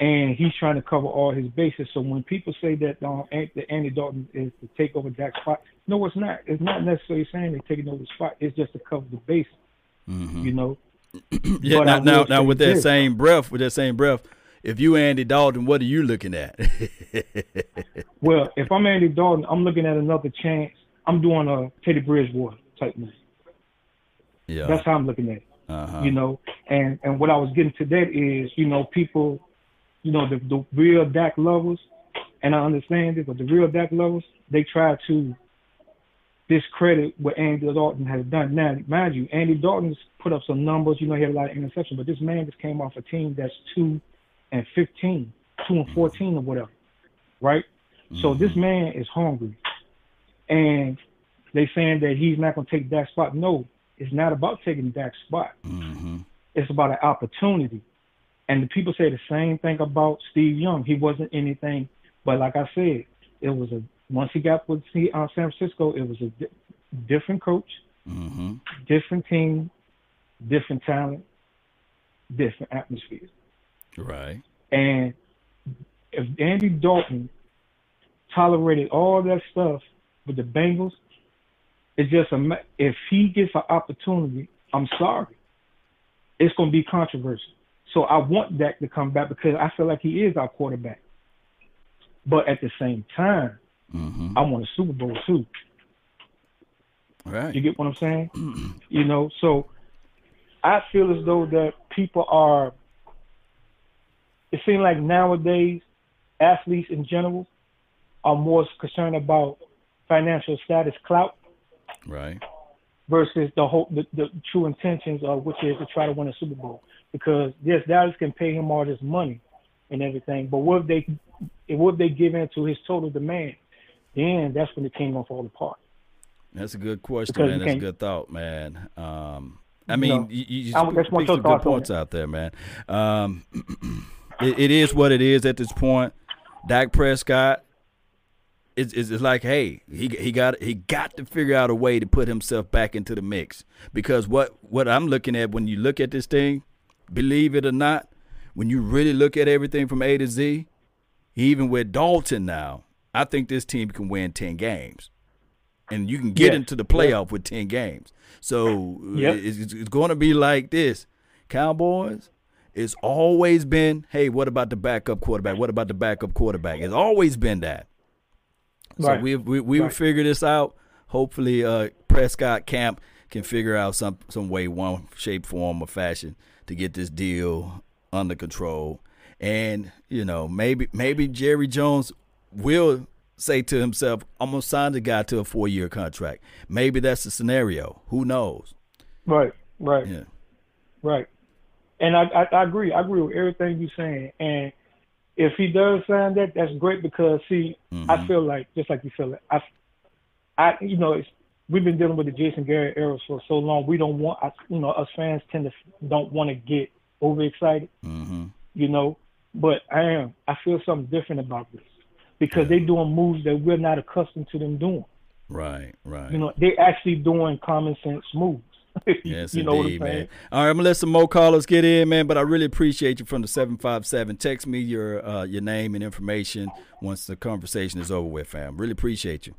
and he's trying to cover all his bases. So when people say that um, that Andy Dalton is to take over Dak's spot, no, it's not. It's not necessarily saying they're taking over the spot. It's just to cover the bases. Mm-hmm. You know. (clears throat) yeah. But now, now, now, with that this. same breath, with that same breath, if you Andy Dalton, what are you looking at? (laughs) well, if I'm Andy Dalton, I'm looking at another chance. I'm doing a Teddy Bridgewater type move. Yeah. That's how I'm looking at it. Uh-huh. You know, and and what I was getting to that is, you know, people you know, the, the real Dak lovers, and I understand it, but the real Dak lovers, they try to discredit what Andy Dalton has done. Now, mind you, Andy Dalton's put up some numbers. You know, he had a lot of interceptions, but this man just came off a team that's two and 15, two and 14 or whatever, right? Mm-hmm. So this man is hungry, and they saying that he's not going to take that spot. No, it's not about taking that spot. Mm-hmm. It's about an opportunity. And the people say the same thing about Steve Young. He wasn't anything, but like I said, it was a once he got with uh, San Francisco, it was a di- different coach, mm-hmm. different team, different talent, different atmosphere. Right. And if Andy Dalton tolerated all that stuff with the Bengals, it's just a if he gets an opportunity, I'm sorry, it's going to be controversial. So I want Dak to come back because I feel like he is our quarterback. But at the same time, mm-hmm. I want a Super Bowl too. Right. You get what I'm saying? (clears throat) you know, so I feel as though that people are it seems like nowadays athletes in general are more concerned about financial status, clout, right, versus the whole the, the true intentions of which is to try to win a Super Bowl. Because yes, Dallas can pay him all this money and everything, but what if they what if they give in to his total demand? Then that's when the team gonna fall apart. That's a good question, because man. That's a good thought, man. Um, I mean, you, you, you speak, speak some good points out there, man. Um, (clears throat) it, it is what it is at this point. Dak Prescott it's, it's, like, hey, he he got he got to figure out a way to put himself back into the mix because what what I'm looking at when you look at this thing, believe it or not, when you really look at everything from A to Z, even with Dalton now, I think this team can win ten games, and you can get yes. into the playoff with ten games. So yep. it's, it's going to be like this, Cowboys. It's always been, hey, what about the backup quarterback? What about the backup quarterback? It's always been that. So right. we we we right. will figure this out. Hopefully, uh, Prescott Camp can figure out some some way, one shape, form, or fashion to get this deal under control. And you know, maybe maybe Jerry Jones will say to himself, "I'm gonna sign the guy to a four year contract." Maybe that's the scenario. Who knows? Right. Right. Yeah. Right. And I, I, I agree. I agree with everything you're saying. And if he does sign that, that's great because see, mm-hmm. I feel like just like you feel like I, I you know, it's, we've been dealing with the Jason Garrett era for so long. We don't want, you know, us fans tend to don't want to get overexcited, mm-hmm. you know. But I am. I feel something different about this because yeah. they're doing moves that we're not accustomed to them doing. Right, right. You know, they're actually doing common sense moves. (laughs) yes, you know indeed, man. All right, I'm gonna let some more callers get in, man. But I really appreciate you from the seven five seven. Text me your uh, your name and information once the conversation is over with, fam. Really appreciate you.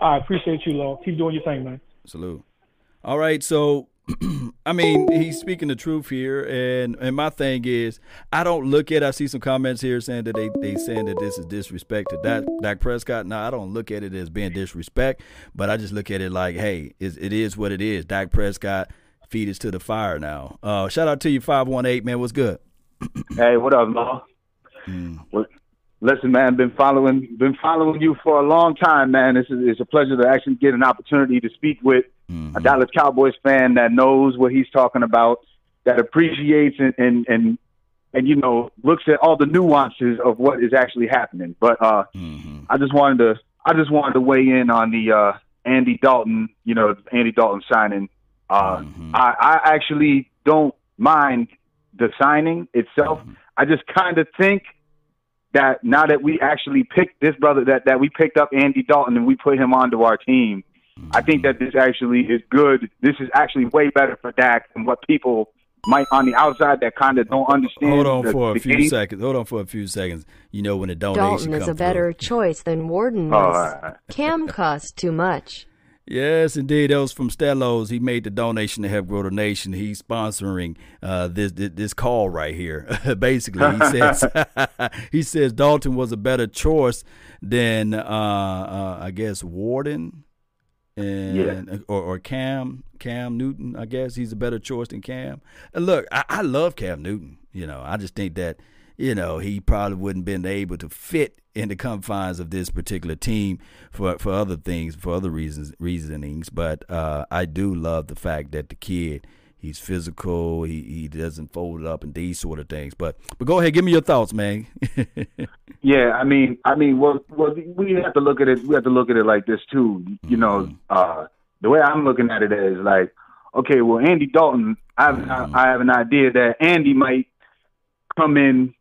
I appreciate you, Law. Keep doing your thing, man. Salute. All right, so (clears throat) I mean, he's speaking the truth here, and and my thing is, I don't look at. I see some comments here saying that they they saying that this is disrespect to Dak, Dak Prescott. No, I don't look at it as being disrespect, but I just look at it like, hey, it, it is what it is. Dak Prescott, feed is to the fire now. Uh, shout out to you, five one eight man. What's good? hey, what up, Law? Mm. Well, listen, man, been following been following you for a long time, man. It's a, it's a pleasure to actually get an opportunity to speak with mm-hmm. a Dallas Cowboys fan that knows what he's talking about, that appreciates and, and and and you know looks at all the nuances of what is actually happening. But uh, mm-hmm. I just wanted to I just wanted to weigh in on the uh, Andy Dalton, you know, Andy Dalton signing. Uh, mm-hmm. I, I actually don't mind the signing itself. Mm-hmm. I just kind of think that now that we actually picked this brother, that, that we picked up Andy Dalton and we put him onto our team, I think that this actually is good. This is actually way better for Dak than what people might on the outside that kind of don't understand. Hold on the, for a few game. seconds. Hold on for a few seconds. You know when the donation Dalton is a through. better choice than Warden was. all right. Cam costs too much. Yes, indeed. That was from Stellos. He made the donation to help grow the nation. He's sponsoring uh, this, this this call right here. (laughs) Basically, he says (laughs) (laughs) he says Dalton was a better choice than uh, uh, I guess Warden and Yeah. or, or Cam Cam Newton. I guess he's a better choice than Cam. And look, I, I love Cam Newton. You know, I just think that you know he probably wouldn't been able to fit in the confines of this particular team for for other things, for other reasons reasonings. But uh, I do love the fact that the kid. He's physical. He he doesn't fold it up and these sort of things. But but go ahead, give me your thoughts, man. (laughs) Yeah, I mean, I mean, well, well, we have to look at it. We have to look at it like this too. You know, Mm-hmm. uh, the way I'm looking at it is like, okay, well, Andy Dalton, I have, Mm-hmm. I have an idea that Andy might come in,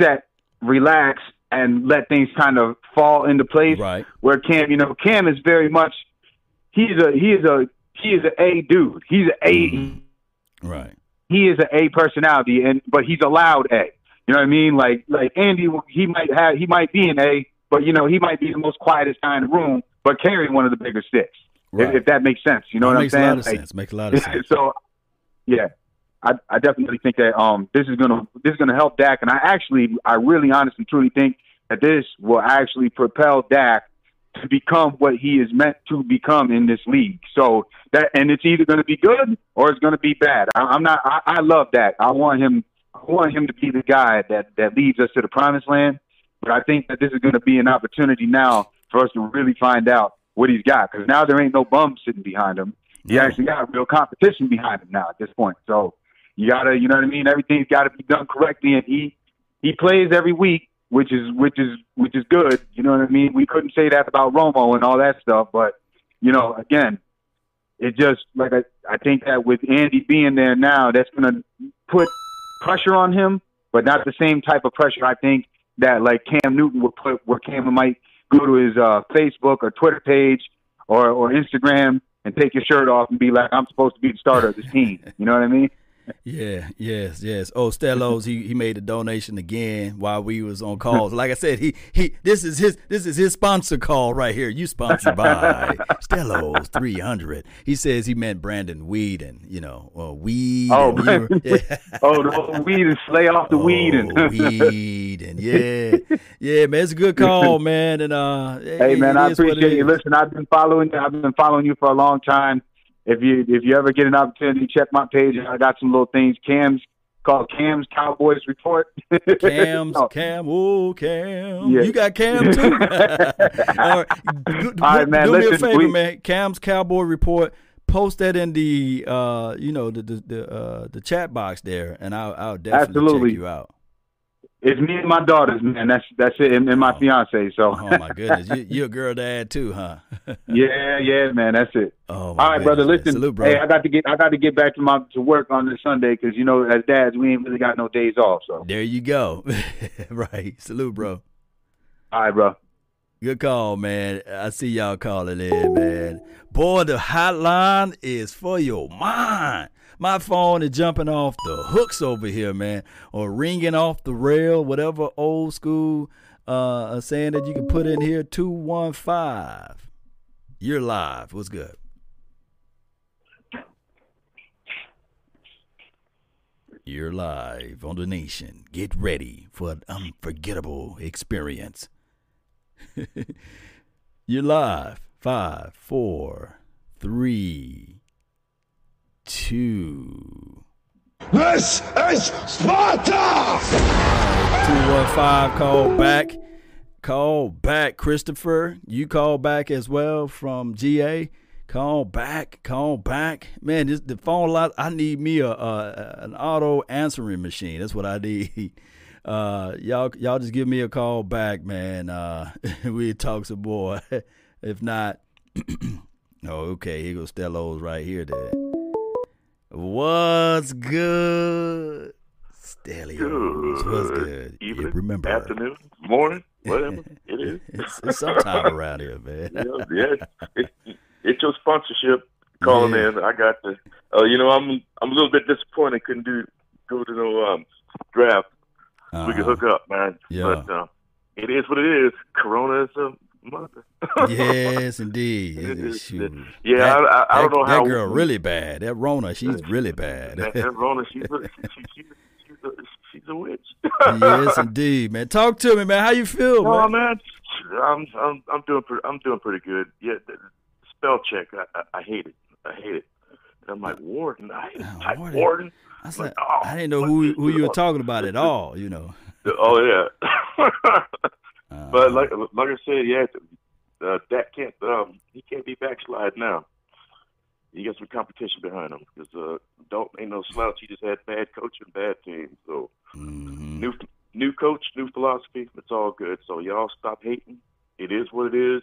set, relax, and let things kind of fall into place. Right. Where Cam, you know, Cam is very much, he's a he is a he is a A dude. He's a A. Mm-hmm. right. He is a A personality, and but he's a loud A. You know what I mean? Like like Andy, he might have he might be an A, but you know he might be the most quietest guy in the room, but carry one of the bigger sticks. Right. If, if that makes sense, you know That what I'm makes saying? a lot of Like, sense. Makes a lot of sense. (laughs) so, yeah, I, I definitely think that um this is gonna this is gonna help Dak, and I actually I really honestly truly think that this will actually propel Dak to become what he is meant to become in this league. So that and it's either going to be good or it's going to be bad. I, I'm not. I, I love Dak. I want him. I want him to be the guy that that leads us to the promised land. But I think that this is going to be an opportunity now for us to really find out what he's got because now there ain't no bum sitting behind him. He actually got real competition behind him now at this point. So you gotta, you know what I mean. Everything's got to be done correctly, and he he plays every week, which is which is which is good. You know what I mean. We couldn't say that about Romo and all that stuff, but you know, again, it just like I, I think that with Andy being there now, that's to put pressure on him, but not the same type of pressure I think that like Cam Newton would put, where Cam might go to his uh, Facebook or Twitter page or or Instagram and take your shirt off and be like, I'm supposed to be the starter of this team. You know what I mean? Yeah, yes, yes. Oh, Stellos, he, he made a donation again while we was on calls. Like I said, he he this is his this is his sponsor call right here. You sponsored by (laughs) Stellos three hundred. He says he meant Brandon Weeden you know, uh, weed. Oh, you yeah. (laughs) oh, the weed and slay off the oh, weed and (laughs) weed and yeah, yeah, man. It's a good call, man. And uh, hey, man, I appreciate you. Listen, I've been following. you. I've been following you for a long time if you if you ever get an opportunity, check my page. I got some little things. Cam's called Cam's Cowboys Report. (laughs) Cam's oh. Cam, oh Cam, yeah. you got Cam too. (laughs) (laughs) All right, do, All right man. Do listen, me a favor, we, man. Cam's Cowboy Report. Post that in the uh, you know, the the the, uh, the chat box there, and I'll I'll definitely Absolutely. check you out. It's me and my daughters, man. That's that's it, and, and my fiance. So. Oh my goodness, you, you're a girl dad too, huh? (laughs) yeah, yeah, man. That's it. Oh, All right, brother. goodness. Listen, Salute, bro. hey, I got to get I got to get back to my to work on this Sunday because you know, as dads, we ain't really got no days off. So. There you go. (laughs) right. Salute, bro. All right, bro. Good call, man. I see y'all calling in, man. Boy, the hotline is for your mind. My phone is jumping off the hooks over here, man, or ringing off the rail, whatever old school uh, saying that you can put in here. 215. You're live. What's good? You're live on the nation. Get ready for an unforgettable experience. (laughs) You're live. Five, four, three, two. This is Sparta! 215 call back. Call back, Christopher. You call back as well from GA. Call back, call back. Man, this the phone line. I need me a, a an auto answering machine. That's what I need. Uh, y'all, y'all just give me a call back, man. Uh, (laughs) we talk some more. (laughs) if not, (clears throat) oh, okay. Here goes Stellos right here. There. What's good? Stelios. What's good? Evening, Yeah, remember, afternoon, morning, whatever it is. (laughs) it's, it's sometime around here, man. (laughs) yeah, yeah. It, it's your sponsorship calling Yeah. in. I got the. Uh, you know, I'm I'm a little bit disappointed. Couldn't do go to no um, draft. so We could Uh-huh. hook up, man. Yeah. But uh, it is what it is. Corona is a mother. yes, indeed. (laughs) Yeah, That- I, I, I don't that- know how That girl really bad. That Rona, she's really bad. That, that Rona, she's a, (laughs) she, she's, she's a, she's a witch. yes, (laughs) indeed, man. Talk to me, man. How you feel, No, man? man, I'm I'm I'm doing pretty, I'm doing pretty good. Yeah, spell check, I, I, I hate it. I hate it. And I'm like Warden. I hate uh, type Warden. Warden. I, was like, oh, I didn't know who who you were talking about at all. You know. Oh yeah. Uh, but like like I said, yeah, uh, that can't um he can't be backslide now. He got some competition behind him because uh, Dalton ain't no slouch. He just had bad coaching, bad team. So Mm-hmm. new new coach, new philosophy. It's all good. So y'all stop hating. It is what it is.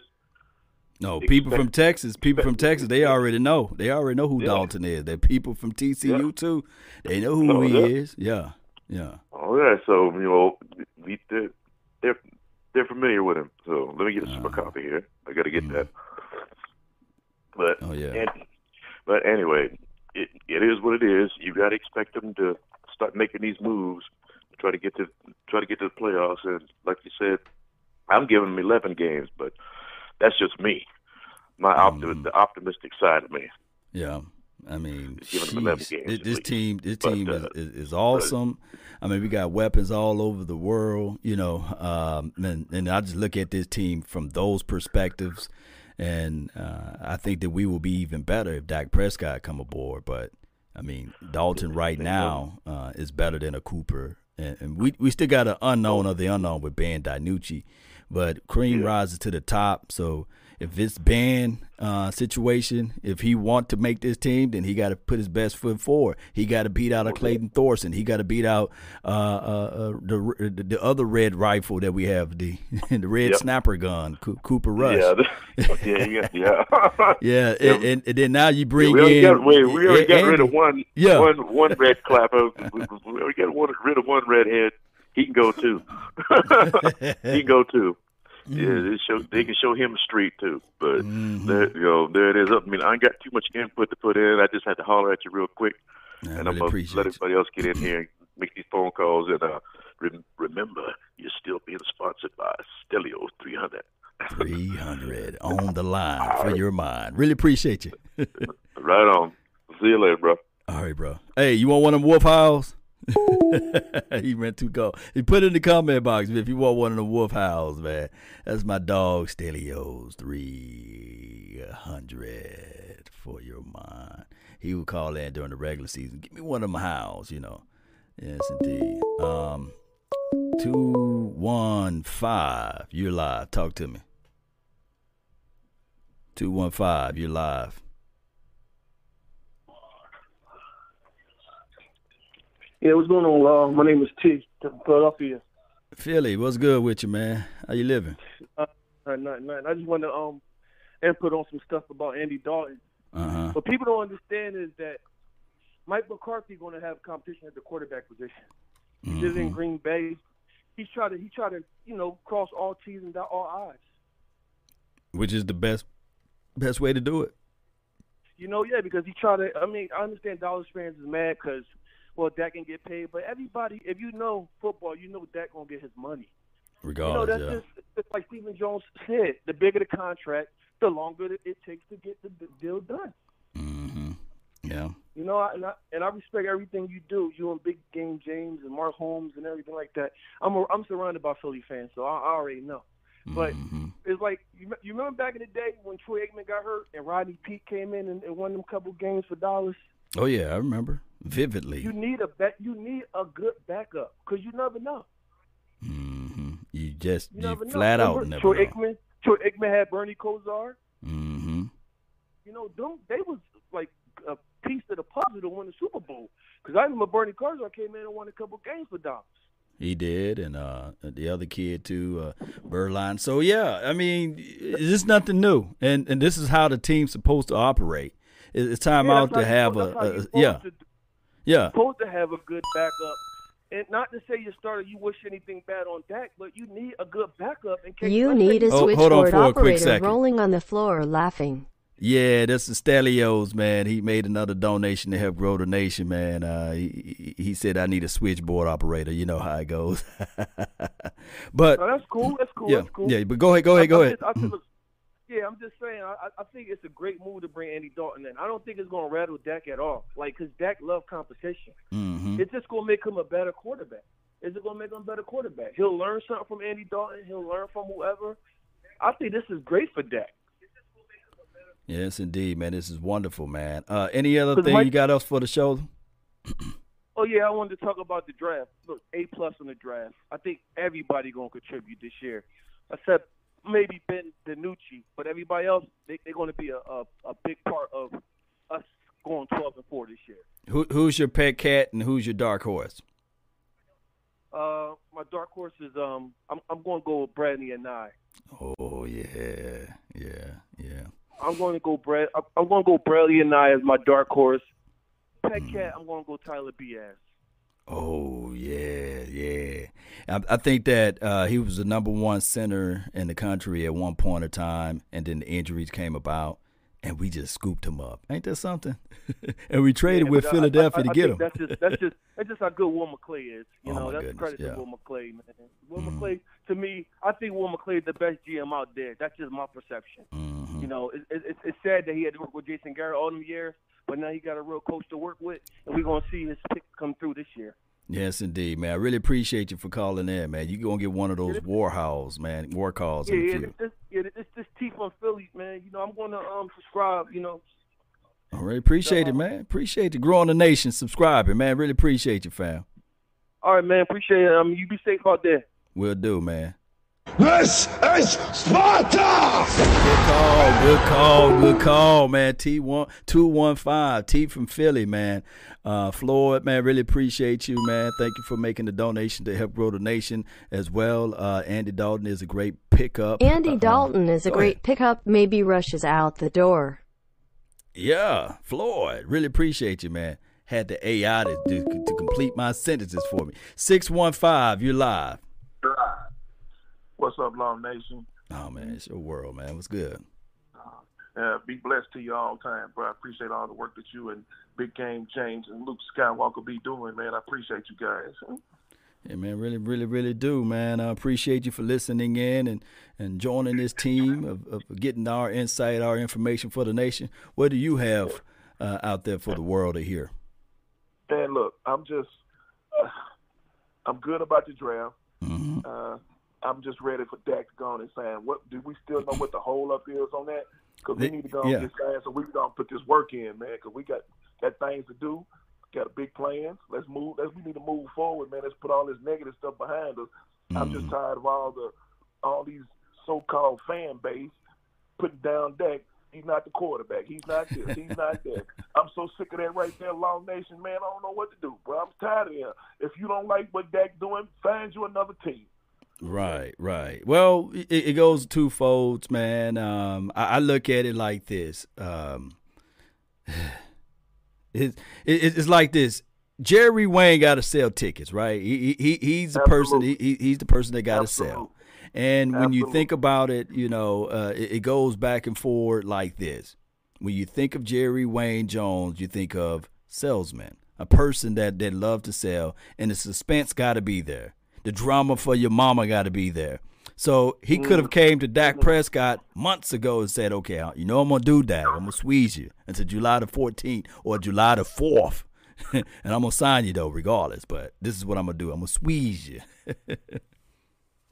No, people from Texas, people from Texas, they already know. They already know who Yeah. Dalton is. They're people from TCU too. They know who Oh, he yeah. is. Yeah, yeah. Oh yeah, so you know, we they're they're, they're familiar with him. So let me get a copy here. I got to get hmm. that. But oh yeah. and, but anyway, it it is what it is. You got to expect them to start making these moves, to try to get to try to get to the playoffs. And like you said, I'm giving them 11 games, but that's just me. My opti- hmm. the optimistic side of me. Yeah, I mean, Giving them 11 sheesh. games This, at this least. team, this But, team uh, is, is, is awesome. I mean, we got weapons all over the world, you know, um, and and I just look at this team from those perspectives, and uh, I think that we will be even better if Dak Prescott come aboard. But I mean, Dalton right now uh, is better than a Cooper, and, and, we we still got an unknown of the unknown with Ben DiNucci, but Kareem yeah. rises to the top. So if it's Ben uh, situation, if he want to make this team, then he got to put his best foot forward. He got to beat out a Clayton Thorson. He got to beat out uh, uh, uh the the other red rifle that we have, the (laughs) the red yep. snapper gun, Cooper Rush. Yeah, yeah, (laughs) yeah, yeah. (laughs) and, and, and, then now you bring yeah, we in. Got, we, we already got rid of one. Yeah. one one red clapper. we, we already got one, rid of one redhead. He can go too. he can go too. Mm. Yeah, they show they can show him the street too. But mm-hmm. there, you know, there it is. I mean, I ain't got too much input to put in. I just had to holler at you real quick, I and really I'm gonna let everybody else get in (clears throat) here and make these phone calls. And uh, re- remember, you're still being sponsored by Stelio 300. 300 (laughs) on the line for your mind. Really appreciate you. (laughs) (laughs) right on. See you later, bro. All right, bro. Hey, you want one of them wolf howls? (laughs) he meant to go. He put in the comment box if you want one of the wolf howls, man. That's my dog Stelios 300 for your mind. He would call in during the regular season. Give me one of my howls, you know. Yes, indeed. Um, 215, you're live. Talk to me. 215, you're live. Yeah, what's going on, Law? My name is T from Philadelphia. Philly, what's good with you, man? How you living? Uh, nothing, nothing. I just want to um input on some stuff about Andy Dalton. Uh-huh. What people don't understand is that Mike McCarthy going to have competition at the quarterback position. He's mm-hmm. in Green Bay. He's trying to he try to you know cross all T's and dot all I's. Which is the best best way to do it. You know, yeah, because he tried to. I mean, I understand Dallas fans is mad because well, Dak can get paid, but everybody, if you know football, you know Dak gonna get his money. Regardless, you know, that's yeah. just like Stephen Jones said. The bigger the contract, the longer it takes to get the deal done. Mm-hmm. Yeah. You know, and I, and I respect everything you do. You and Big Game James and Mark Holmes and everything like that. I'm a, I'm surrounded by Philly fans, so I, I already know. But mm-hmm. it's like you, you remember back in the day when Troy Aikman got hurt and Rodney Peete came in and, and won them couple games for Dallas. Oh yeah, I remember vividly. You need a bet. You need a good backup because you never know. Mm-hmm. You just you, you flat out never Troy know. Aikman. Troy Aikman had Bernie Kosar. Mm-hmm. You know, them they was like a piece of the puzzle to win the Super Bowl. Because I remember Bernie Kosar came in and won a couple games for Dallas. He did, and uh, the other kid too, uh, Beuerlein. So yeah, I mean, it's nothing new, and and this is how the team's supposed to operate. It's time yeah, out to have a, a yeah, to, yeah. Supposed to have a good backup, and not to say you started, you wish anything bad on Dak, but you need a good backup in case. You need a oh, switchboard operator rolling on the floor laughing. Yeah, this is Stelios, man. He made another donation to help grow the nation, man. Uh, he, he said I need a switchboard operator. You know how it goes. (laughs) but no, that's cool. That's cool. Yeah, that's cool. yeah. But go ahead, go ahead, go I, ahead. I, I, yeah, I'm just saying. I, I think it's a great move to bring Andy Dalton in. I don't think it's going to rattle Dak at all. Like, cause Dak love competition. Mm-hmm. It's just going to make him a better quarterback. Is it going to make him a better quarterback? He'll learn something from Andy Dalton. He'll learn from whoever. I think this is great for Dak. Yes, indeed, man. This is wonderful, man. Uh, any other thing Mike, you got else for the show? (clears throat) oh yeah, I wanted to talk about the draft. Look, A plus on the draft. I think everybody gonna contribute this year, except maybe Ben DiNucci, but everybody else they, they're going to be a, a, a big part of us going twelve and four this year. Who, who's your pet cat and who's your dark horse? Uh, my dark horse is um, I'm I'm going to go with Bradley Anae. Oh yeah, yeah, yeah. I'm going to go Brad. I'm going to go Bradley Anae as my dark horse. Pet mm. cat. I'm going to go Tyler Biadasz. Oh yeah, yeah. I, I think that uh, he was the number one center in the country at one point in time, and then the injuries came about, and we just scooped him up. Ain't that something? (laughs) and we traded yeah, with I, Philadelphia I, to get him. That's just that's just that's just how good Will McClay is. You oh know, that's goodness, credit yeah. to Will McClay, man. Will mm. McClay, to me, I think Will McClay is the best GM out there. That's just my perception. Mm-hmm. You know, it, it, it's sad that he had to work with Jason Garrett all them years, but now he got a real coach to work with, and we're gonna see his pick come through this year. Yes, indeed, man. I really appreciate you for calling in, man. You gonna get one of those war howls, man, war calls Yeah, in the yeah, this, yeah, this this T from Philly, man. You know, I'm gonna um subscribe. You know, All right, appreciate it, man. Appreciate you growing the nation, subscribing, man. Really appreciate you, fam. All right, man. Appreciate it. Um, you be safe out there. Will do, man. This is Sparta! Good call, good call, good call, man. T one two one five T from Philly, man. Uh, Floyd, man, really appreciate you, man. Thank you for making the donation to help grow the nation as well. Uh, Andy Dalton is a great pickup. Andy Uh, Dalton is a great ahead. pickup. Maybe rushes out the door. Yeah, Floyd, really appreciate you, man. Had the AI to, to, to complete my sentences for me. Six one five, you're live. What's up, Long Nation? Oh man, it's your world, man. What's good? Uh, be blessed to you all the time, bro. I appreciate all the work that you and Big Game James and Luke Skywalker be doing, man. I appreciate you guys. Yeah, man, really, really, really do, man. I appreciate you for listening in and, and joining this team of, of getting our insight, our information for the nation. What do you have uh, out there for the world to hear? Man, look, I'm just, uh, (sighs) I'm good about the draft. Mm-hmm. I'm just ready for Dak to go on and saying, what do we still know what the hold up is on that? Because we need to go on yeah. this so we don't put this work in, man. Because we got got things to do, got big plans. Let's move. Let's we need to move forward, man. Let's put all this negative stuff behind us. I'm just mm-hmm. tired of all the all these so-called fan base putting down Dak. He's not the quarterback. He's not this. (laughs) He's not that. I'm so sick of that right there, Long Nation, man. I don't know what to do, bro. I'm tired of him. If you don't like what Dak doing, find you another team. Right, right. Well, it, it goes two folds, man. Um, I, I look at it like this. Um, (sighs) it, it, it's like this. Jerry Wayne got to sell tickets, right? He, he he's the person. He, he- he's the person that got to sell. And when you think about it, you know, uh, it, it goes back and forward like this. When you think of Jerry Wayne Jones, you think of salesman, a person that that love to sell, and the suspense got to be there. The drama for your mama got to be there. So he mm-hmm. could have came to Dak mm-hmm. Prescott months ago and said, "Okay, you know I'm gonna do that. I'm gonna squeeze you until July the 14th or July the 4th, (laughs) and I'm gonna sign you though, regardless. But this is what I'm gonna do. I'm gonna squeeze you. (laughs)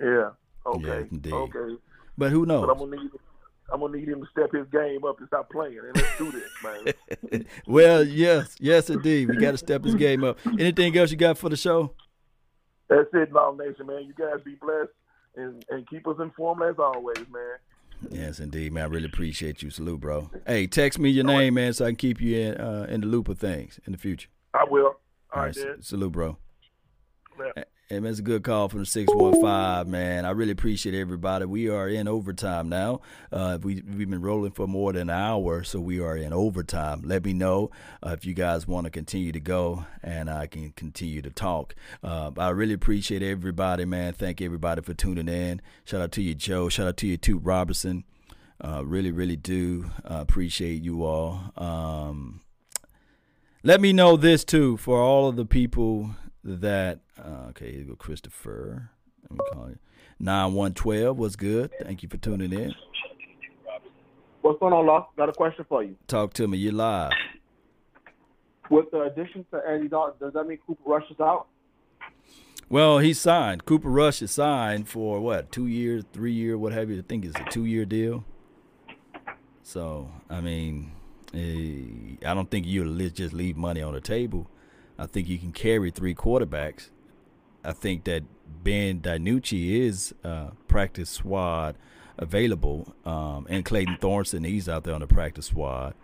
Yeah. Okay. Yeah, indeed. Okay. But who knows? But I'm gonna need I'm gonna need him to step his game up and stop playing. And let's do this, man. (laughs) well, yes, yes, indeed. We got to step his game up. Anything else you got for the show? That's it, Long Nation, man. You guys be blessed and, and keep us informed as always, man. Yes, indeed, man. I really appreciate you. Salute, bro. Hey, text me your name, man, so I can keep you in uh, in the loop of things in the future. I will. All All right, right, salute, bro. Yeah. Hey, it's a good call from the 615, man. I really appreciate everybody. We are in overtime now. Uh, we, we've been rolling for more than an hour, so we are in overtime. Let me know uh, if you guys want to continue to go, and I can continue to talk. Uh, I really appreciate everybody, man. Thank everybody for tuning in. Shout out to you, Joe. Shout out to you, Toot Robertson. Uh, really, really do uh, appreciate you all. Um, let me know this too for all of the people that uh, okay here you go christopher. Let me call you. 9112 what's good? Thank you for tuning in. What's going on, Law? Got a question for you. talk to me you're live. With the addition to Andy Dalton, does that mean Cooper Rush is out? well he signed. Cooper rush is signed for what two years three year what have you? I think it's a two year deal. So i mean eh, i don't think you just leave money on the table. I think you can carry three quarterbacks I think that Ben DiNucci is uh, practice squad available, um, and Clayton Thorson he's out there on the practice squad.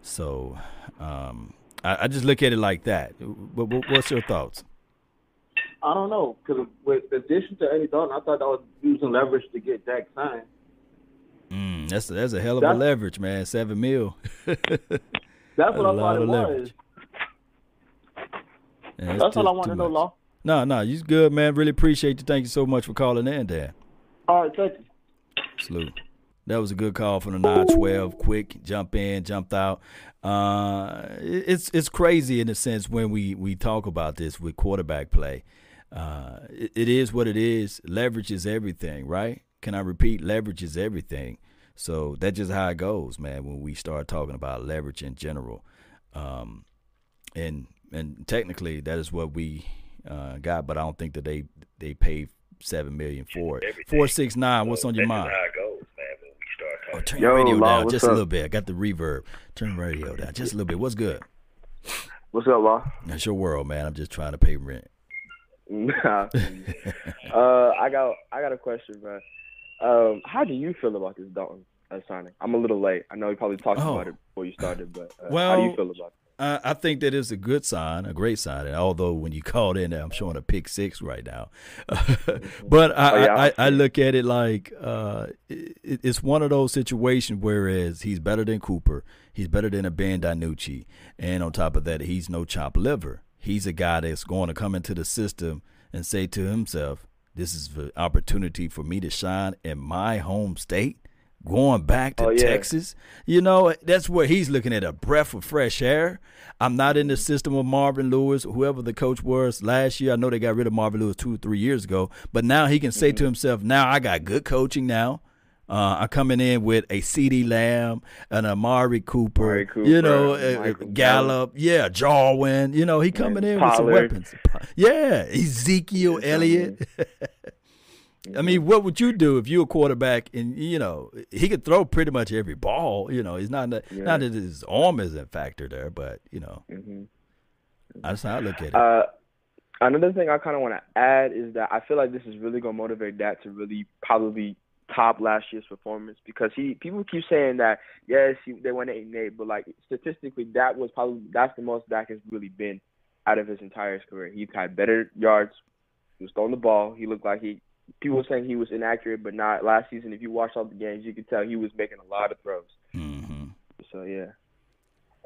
So um, I, I just look at it like that. What, what, what's your thoughts? I don't know because with the addition to Andy Dalton, I thought that was using leverage to get Dak signed. Mm, that's that's a hell of a leverage, man. Seven mil. (laughs) That's what I thought it was. Yeah, That's all I want to know. Law. No, no, you good, man. Really appreciate you. Thank you so much for calling in, Dan. All right, thank you. Salute. That was a good call from the 912. Quick, jump in, jumped out. Uh, it's it's crazy in a sense when we, we talk about this with quarterback play. Uh, it, it is what it is. Leverage is everything, right? Can I repeat? Leverage is everything. So that's just how it goes, man. When we start talking about leverage in general, um, and and technically that is what we uh, got, but I don't think that they they paid seven million for it. Four six nine. What's on your mind? goes, man, when we start Oh, turn Yo, your radio Law, down what's just a little bit. I got the reverb. Turn the radio down just a little bit. What's good? What's up, Law? That's your world, man. I'm just trying to pay rent. (laughs) Nah. uh, I got I got a question, man. Um, how do you feel about this Dalton uh, signing? I'm a little late. I know you probably talked Oh. about it before you started, but uh, Well, how do you feel about it? I think that is a good sign, a great sign. And although when you (laughs) called in, I'm showing a pick six right now. (laughs) but I, Oh, yeah, I, I look at it like uh, it, it's one of those situations. Whereas he's better than Cooper, he's better than a Ben DiNucci, and on top of that, he's no chop liver. He's a guy that's going to come into the system and say to himself, "This is the opportunity for me to shine in my home state." Going back to Oh, yeah. Texas, you know, that's where he's looking at a breath of fresh air. I'm not in the system of Marvin Lewis, whoever the coach was last year. I know they got rid of Marvin Lewis two or three years ago, but now he can say to himself, now I got good coaching now. Uh, I'm coming in with a CeeDee Lamb, an Amari Cooper, Cooper, you know, uh, Gallup, yeah, Jarwin. You know, he coming in with some weapons. Yeah, Ezekiel Elliott. (laughs) I mean, what would you do if you were a quarterback and you know he could throw pretty much every ball? You know, he's not that, Yeah. not that his arm is a factor there, but you know, hmm that's how I look at it. Uh, another thing I kind of want to add is that I feel like this is really gonna motivate Dak to really probably top last year's performance because he people keep saying that yes he, they went eight and eight, but like statistically that was probably that's the most Dak has really been out of his entire career. He's had better yards. He was throwing the ball. He looked like he. People saying he was inaccurate, but not last season. If you watched all the games, you could tell he was making a lot of throws. Mm-hmm. So yeah.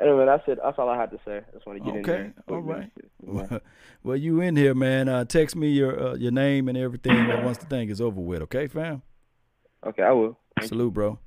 Anyway, that's it. That's all I had to say. I just want to get in Okay, there. all right. Yeah. (laughs) well, you in here, man? Uh, text me your uh, your name and everything once the thing is over with. Okay, fam. Okay, I will. Salute, bro.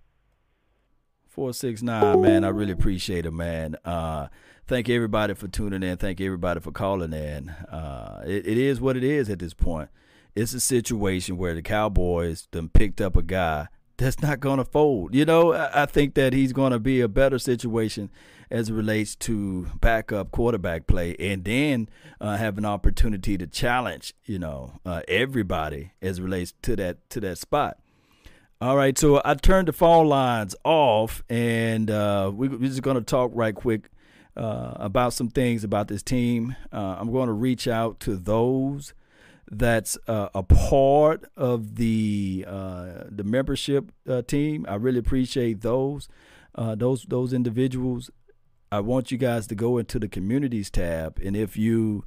Four six nine, man. I really appreciate it, man. Uh, thank everybody for tuning in. Thank everybody for calling in. Uh, it, it is what it is at this point. It's a situation where the Cowboys done picked up a guy that's not going to fold. You know, I, think that he's going to be a better situation as it relates to backup quarterback play, and then uh, have an opportunity to challenge, you know, uh, everybody as relates to that to that spot. All right, so I turned the phone lines off, and uh, we, we're just going to talk right quick uh, about some things about this team. Uh, I'm going to reach out to those that's uh, a part of the uh, the membership uh, team. I really appreciate those uh, those those individuals. I want you guys to go into the communities tab, and if you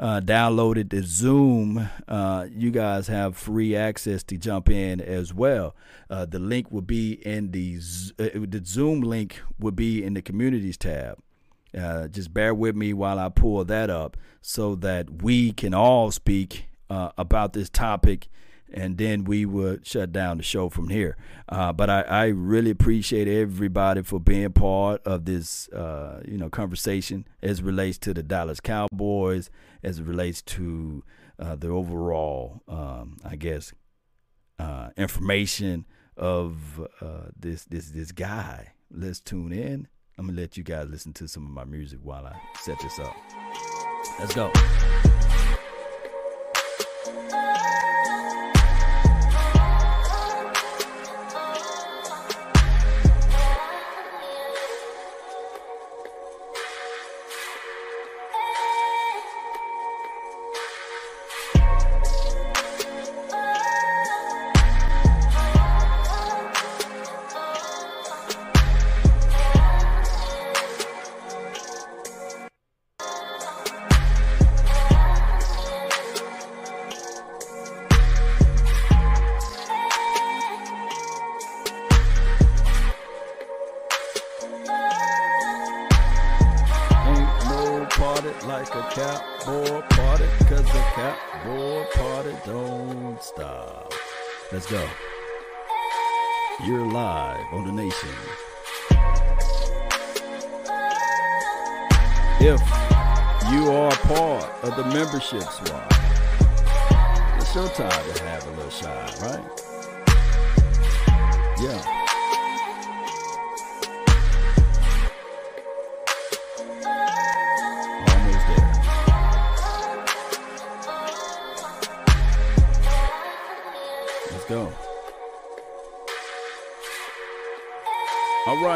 uh, downloaded the Zoom, uh, you guys have free access to jump in as well. The link will be in the the Zoom link will be in the communities tab. Uh, just bear with me while I pull that up so that we can all speak uh, about this topic and then we would shut down the show from here. Uh, but I, I really appreciate everybody for being part of this, uh, you know, conversation as relates to the Dallas Cowboys, as it relates to uh, the overall, um, I guess, uh, information of uh, this this this guy. Let's tune in. I'm gonna let you guys listen to some of my music while I set this up. Let's go.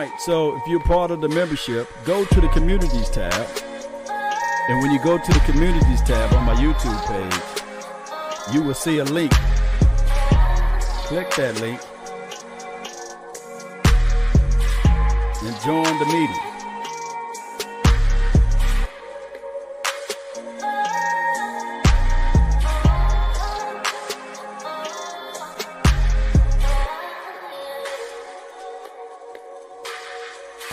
Right, so if you're part of the membership, go to the communities tab. And when you go to the communities tab on my YouTube page, you will see a link. Click that link and join the meeting.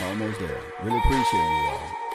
Almost there. Really appreciate you all.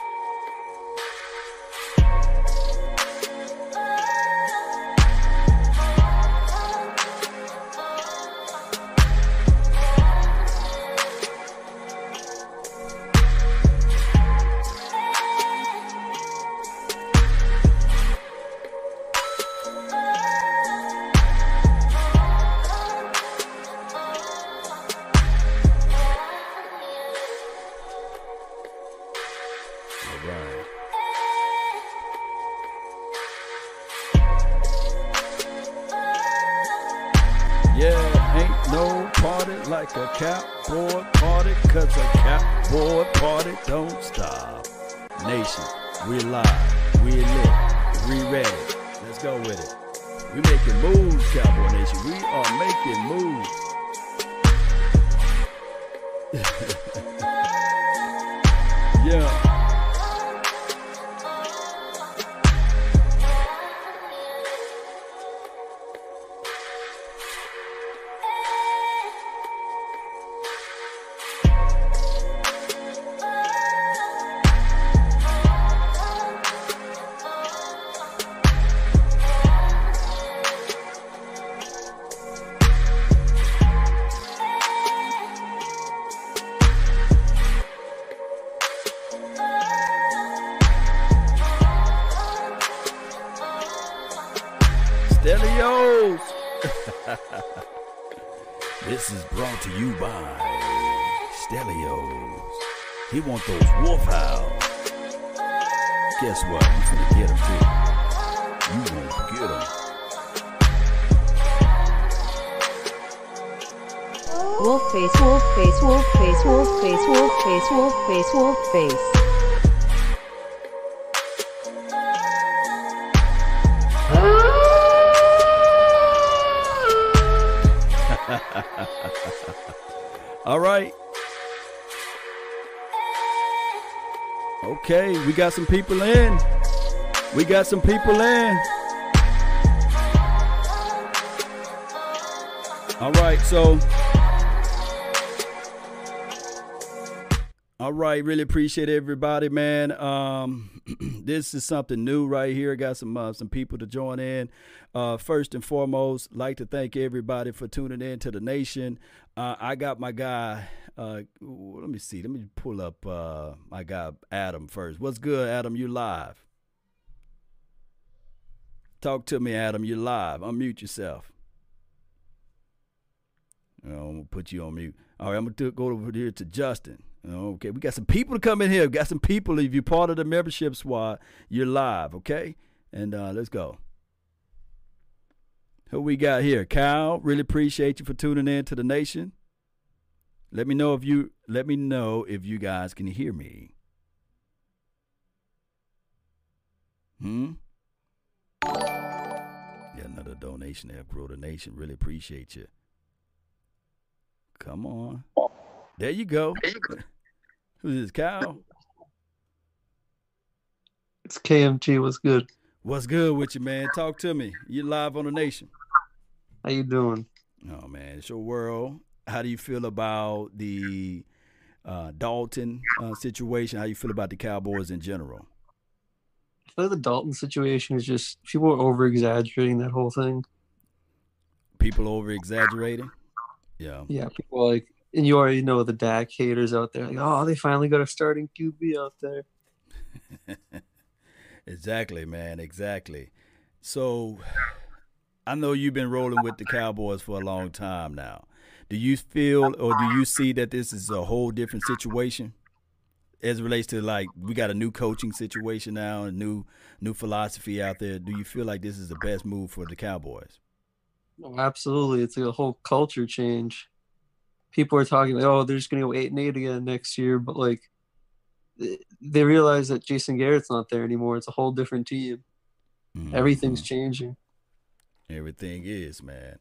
Got some people in. We got some people in. All right, so. All right, really appreciate everybody, man. Um, this is something new right here. Got some uh, some people to join in. Uh, first and foremost, like to thank everybody for tuning in to the nation. Uh, I got my guy. Uh, let me see. Let me pull up uh, my guy Adam first. What's good, Adam? You live? Talk to me, Adam. You live? Unmute yourself. I'm gonna put you on mute. All right, I'm gonna go over here to Justin. Okay, we got some people to come in here. We got some people. If you're part of the membership squad, you're live. Okay, and uh, let's go. Who we got here? Kyle, really appreciate you for tuning in to the nation. Let me know if you let me know if you guys can hear me. Hmm. Yeah, another donation there. Grow the nation. Really appreciate you. Come on. There you go. Who's this, Kyle? It's KMG. What's good? What's good with you, man? Talk to me. You live on the nation. How you doing? Oh man, it's your world. How do you feel about the uh, Dalton uh, situation? How you feel about the Cowboys in general? I feel like the Dalton situation is just people are over exaggerating that whole thing. People over exaggerating. Yeah. Yeah, people like, and you already know the Dak haters out there, like, oh, they finally got a starting QB out there. (laughs) exactly, man. Exactly. So, I know you've been rolling with the Cowboys for a long time now. Do you feel or do you see that this is a whole different situation as it relates to like we got a new coaching situation now, a new new philosophy out there? Do you feel like this is the best move for the Cowboys? Oh, absolutely, it's a whole culture change. People are talking like, oh, they're just gonna go eight and eight again next year, but like they realize that Jason Garrett's not there anymore. It's a whole different team. Mm-hmm. Everything's changing. Everything is, man.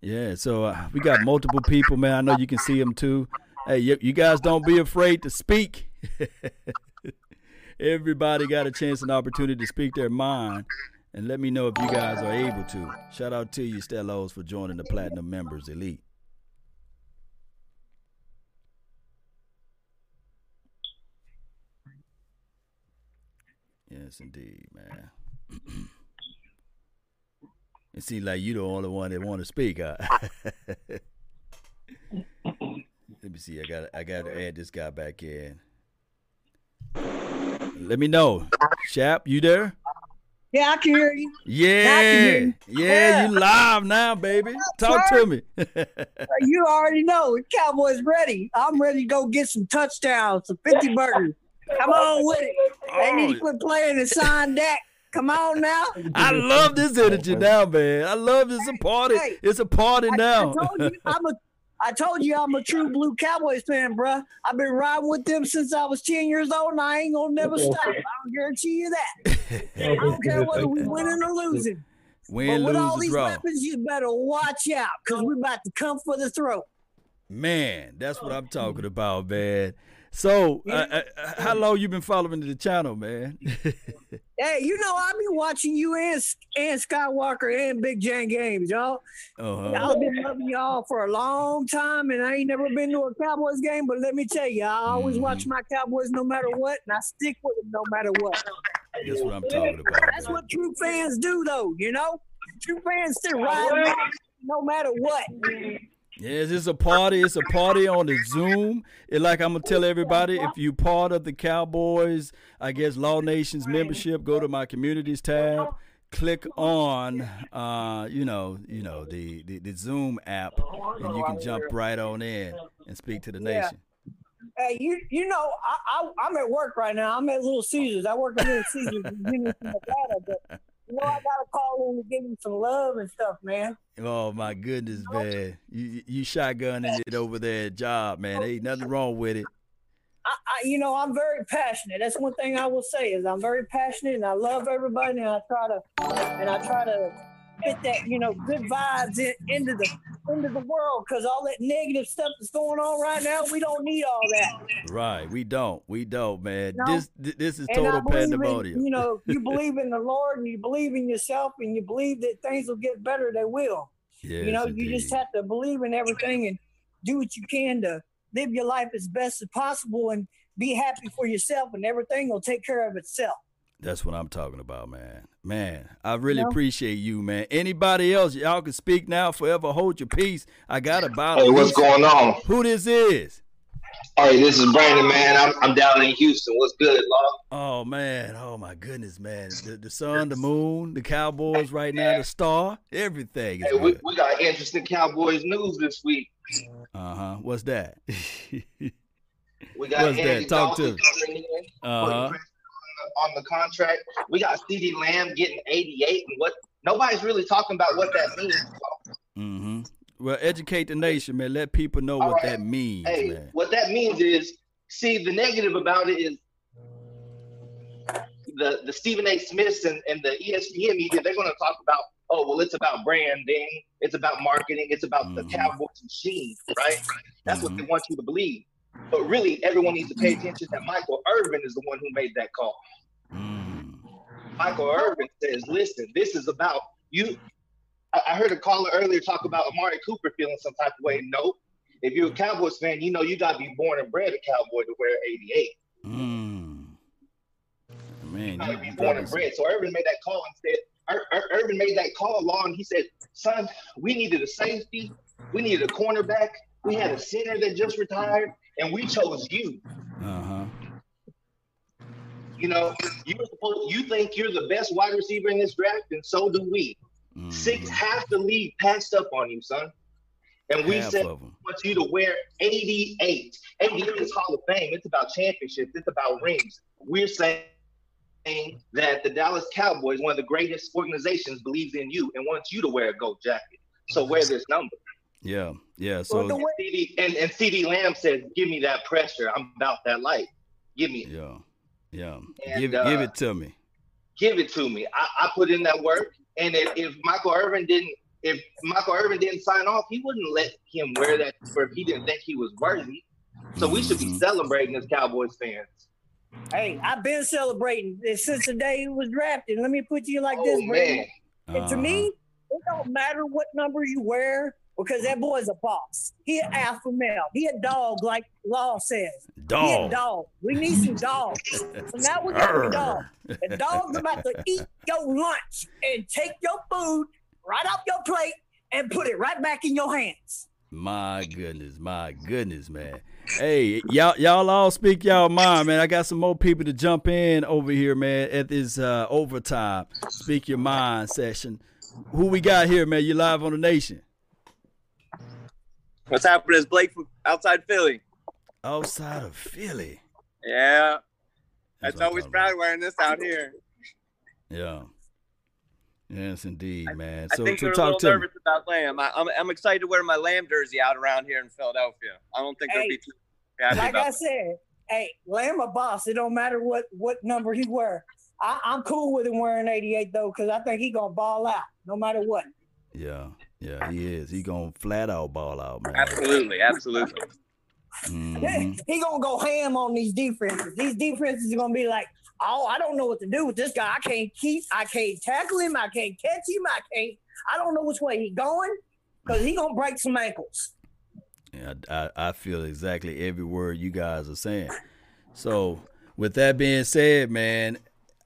Yeah, so uh, we got multiple people, man. I know you can see them too. Hey, you, you guys don't be afraid to speak. (laughs) Everybody got a chance and opportunity to speak their mind. And let me know if you guys are able to. Shout out to you, Stellos, for joining the Platinum Members Elite. Yes, indeed, man. (clears throat) it seems like you're the only one that want to speak. Huh? (laughs) Let me see. I got. I got to add this guy back in. Let me know, Shap. You there? Yeah, I can hear you. Yeah, hear you. Yeah, yeah, you live now, baby. Talk to me. (laughs) you already know. Cowboys ready. I'm ready to go get some touchdowns, some 50 burgers. Come on with it. Oh. They need to oh. quit playing the sign Dak. Come on now. I love this energy oh, now, man. I love this. It's a party. Hey, it's a party I, now. I told you, I'm a I told you I'm a true blue Cowboys fan, bruh. I've been riding with them since I was 10 years old, and I ain't gonna never stop. I don't guarantee you that. I don't care whether we winning or losing. (laughs) Win, but with lose, all these draw. weapons, you better watch out, because we're about to come for the throat. Man, that's what I'm talking about, man. So, uh, uh, how long you been following the channel, man? (laughs) hey, you know I've been watching you and and Skywalker and Big Game James, y'all. Uh-huh. Y'all been loving y'all for a long time, and I ain't never been to a Cowboys game. But let me tell you, I always mm-hmm. watch my Cowboys no matter what, and I stick with them no matter what. That's what I'm talking about. That's man. what true fans do, though. You know, true fans still ride no matter what. Yes, it's a party. It's a party on the Zoom. It, like I'm gonna tell everybody, if you part of the Cowboys, I guess Law Nations membership, go to my communities tab, click on, uh, you know, you know the, the, the Zoom app, and you can jump right on in and speak to the nation. Hey, you you know I, I am at work right now. I'm at Little Caesars. I work at Little Caesars in Nevada, but you know, I gotta call in to give you some love and stuff, man. Oh my goodness, man! You you shotgunning it over there at job, man. Ain't nothing wrong with it. I, I, you know, I'm very passionate. That's one thing I will say is I'm very passionate, and I love everybody, and I try to, and I try to fit that, you know, good vibes in, into the into the world because all that negative stuff that's going on right now, we don't need all that. Right, we don't, we don't, man. No. This this is total pandemonium. In, you know, you (laughs) believe in the Lord and you believe in yourself and you believe that things will get better. They will. Yes, you know, indeed. you just have to believe in everything and do what you can to live your life as best as possible and be happy for yourself, and everything will take care of itself. That's what I'm talking about, man. Man, I really appreciate you, man. Anybody else, y'all can speak now. Forever hold your peace. I got a bottle. Hey, what's going on? Who this is? Hey, this is Brandon, man. I'm, I'm down in Houston. What's good, Law? Oh man, oh my goodness, man. The, the sun, the moon, the Cowboys right now, the star, everything. hey, we, we, got interesting Cowboys news this week. Uh huh. What's that? (laughs) we got What's Andy that? Talk Dalton to me. Uh huh on the contract. We got CeeDee Lamb getting 88, and what nobody's really talking about what that means. Mm-hmm. Well, educate the nation, man. Let people know All what right. that means. Hey, man. what that means is, see, the negative about it is the the Stephen A. Smiths and, and the ESPN media. They're going to talk about, oh, well, it's about branding, it's about marketing, it's about mm-hmm. the Cowboys machine, right? That's mm-hmm. what they want you to believe. But really, everyone needs to pay attention that Michael Irvin is the one who made that call. Mm. Michael Irvin says, listen, this is about you. I heard a caller earlier talk about Amari Cooper feeling some type of way. Nope. If you're a Cowboys fan, you know you got to be born and bred a Cowboy to wear 88. Mm. Man, you got to be born and bred. So Irvin made that call and said, Ir- Irvin made that call long. He said, son, we needed a safety. We needed a cornerback. We had a center that just retired, and we chose you. Uh huh. You know, you're supposed, you think you're the best wide receiver in this draft, and so do we. Mm. Six half the league passed up on you, son. And we half said we want you to wear 88. 88 is Hall of Fame. It's about championships. It's about rings. We're saying that the Dallas Cowboys, one of the greatest organizations, believes in you and wants you to wear a gold jacket. So wear this number. Yeah, yeah. So and, CeeDee, and, and CeeDee Lamb says, "Give me that pressure. I'm about that light. Give me." It. Yeah, yeah. And, give it, uh, give it to me. Give it to me. I, I put in that work, and if, if Michael Irvin didn't, if Michael Irvin didn't sign off, he wouldn't let him wear that for if he didn't think he was worthy. So we should Mm-hmm. be celebrating as Cowboys fans. Hey, I've been celebrating this since the day he was drafted. Let me put you like this, Oh, Brady. man. And to me, it don't matter what number you wear because that boy's a boss. He an alpha male. He a dog, like Law says. He a Dog. dog. We need some dogs. So now we got a dog. The dog's about to (laughs) eat your lunch and take your food right off your plate and put it right back in your hands. My goodness, my goodness, man. Hey, y'all, y'all all speak y'all mind, man. I got some more people to jump in over here, man, at this uh, overtime speak your mind session. Who we got here, man? You live on the nation. What's happening is Blake from outside Philly. Outside of Philly. Yeah. That's, always proud wearing this out here. Yeah. Yes, indeed, man. I So, think so you're a talk little to me. nervous about Lamb. I, I'm, I'm excited to wear my Lamb jersey out around here in Philadelphia. I don't think they'll be too happy like about I said, hey, Lamb a boss. It don't matter what what number he wear. I, I'm cool with him wearing 88 though, because I think he gonna ball out no matter what. Yeah, yeah, he is. He gonna flat out ball out, man. Absolutely, absolutely. Mhm. He gonna go ham on these defenses. These defenses are gonna be like, oh, I don't know what to do with this guy. I can't keep, I can't tackle him, I can't catch him, I can't. I don't know which way he going because he gonna break some ankles. Yeah, I, I feel exactly every word you guys are saying. So, with that being said, man,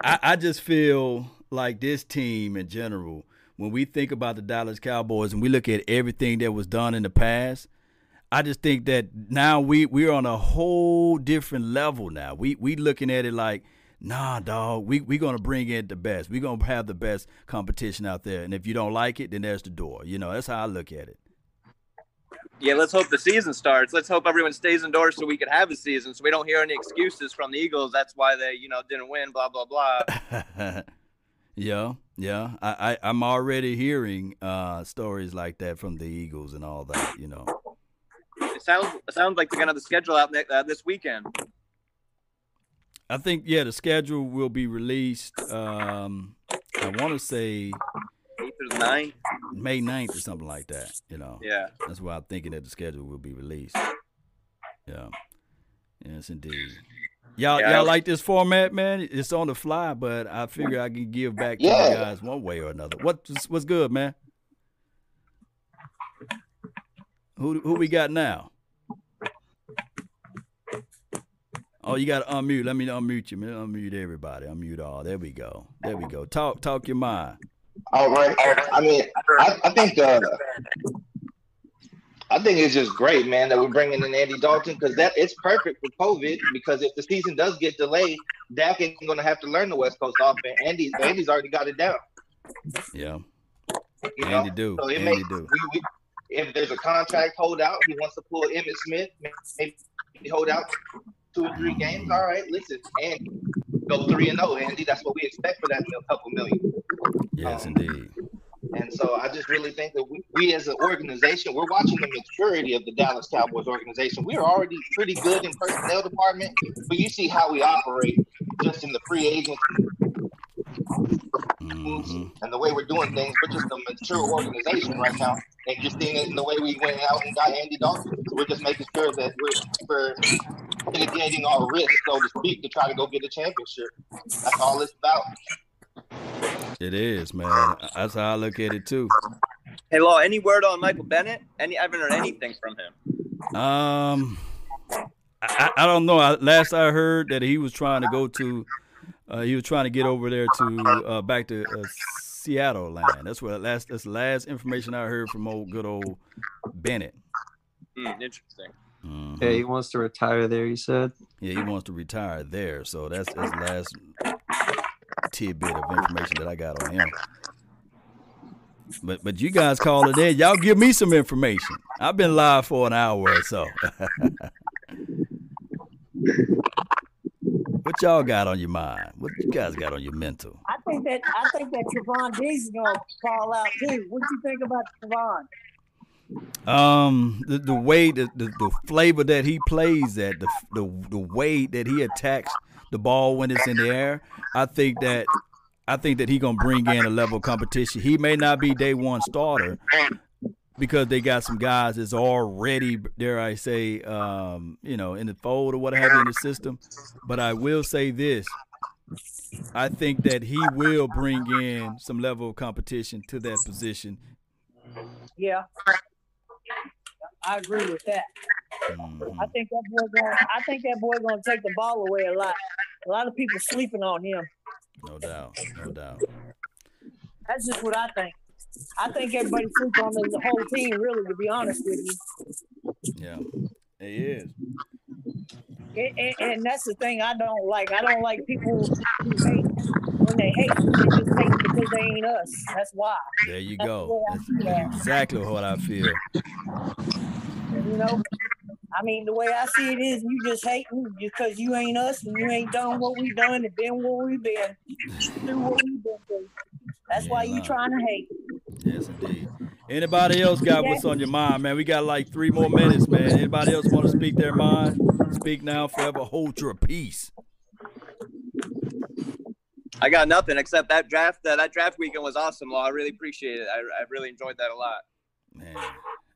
I, I just feel like this team in general, when we think about the Dallas Cowboys and we look at everything that was done in the past, I just think that now we we're on a whole different level now. We we looking at it like, nah, dog, we we gonna bring in the best. We're gonna have the best competition out there. And if you don't like it, then there's the door. You know, that's how I look at it. Yeah, let's hope the season starts. Let's hope everyone stays indoors so we can have a season, so we don't hear any excuses from the Eagles. That's why they, you know, didn't win. Blah blah blah. (laughs) yeah, yeah. I, I I'm already hearing uh stories like that from the Eagles and all that. You know. it sounds it sounds like they're gonna have the schedule out ne- uh, this weekend. I think yeah, the schedule will be released. Um, I want to say Eighth or the ninth. May 9th or something like that. You know. Yeah. That's why I'm thinking that the schedule will be released. Yeah. Yes, indeed. Y'all, Yeah. y'all like this format, man? It's on the fly, but I figure I can give back to Yeah. you guys one way or another. What's what's good, man? Who who we got now? Oh, you got to unmute. Let me unmute you, man. Unmute everybody. Unmute all. There we go. There we go. Talk talk your mind. All right. I mean, I, I think uh, I think it's just great, man, that we're bringing in Andy Dalton because that it's perfect for COVID. Because if the season does get delayed, Dak ain't going to have to learn the West Coast offense. Andy, Andy's already got it down. Yeah. You know? Andy do. So it Andy makes do. we, we, if there's a contract holdout, he wants to pull Emmitt Smith, maybe hold out two or three games. All right, listen, Andy, go three and zero, Andy. That's what we expect for that couple million. Yes, um, indeed. And so I just really think that we, we as an organization, we're watching the maturity of the Dallas Cowboys organization. We are already pretty good in personnel department, but you see how we operate just in the free agents mm-hmm. and the way we're doing things. We're just a mature organization right now. And you're seeing it in the way we went out and got Andy Dalton. So we're just making sure that we're, we're mitigating our risk, so to speak, to try to go get a championship. That's all it's about. It is, man. That's how I look at it too. Hey, Law, any word on Michael Bennett? Any? I haven't heard anything from him. Um, I, I I don't know. I, last I heard that he was trying to go to, uh, he was trying to get over there to uh, back to uh, Seattle land. That's what last. That's the last information I heard from old good old Bennett. Hmm, interesting. Mhm. Yeah, he wants to retire there. He said. Yeah, he wants to retire there. So that's that's the last tidbit of information that I got on him. But but you guys call it in. Y'all give me some information. I've been live for an hour or so. (laughs) what y'all got on your mind? What you guys got on your mental? I think that I think that Trevon Diggs is gonna fall out too. What do you think about Trevon? Um, the, the way the, the, the flavor that he plays at the, the the way that he attacks the ball when it's in the air, I think that I think that he gonna bring in a level of competition. He may not be day one starter because they got some guys that's already, dare I say, um, you know, in the fold or what have you in the system. But I will say this: I think that he will bring in some level of competition to that position. Yeah. I agree with that. Mm-hmm. I think that boy gonna. I think that boy gonna take the ball away a lot. A lot of people sleeping on him. No doubt, no doubt. That's just what I think. I think everybody sleeps on the whole team, really, to be honest with you. Yeah, he is. And, that's the thing I don't like. I don't like people who hate when they hate. They just hate because they ain't us. That's why. There you That's go. the That's exactly what I feel. You know, I mean, the way I see it is, you just hating because you ain't us and you ain't done what we done and been where we been, through what we been through. That's why you trying to hate. Yes, indeed. Anybody else got what's on your mind, man? We got like three more minutes, man. Anybody else want to speak their mind? Speak now, forever hold your peace. I got nothing except that draft. Uh, that draft weekend was awesome. Law. I really appreciate it. I, I really enjoyed that a lot. Man,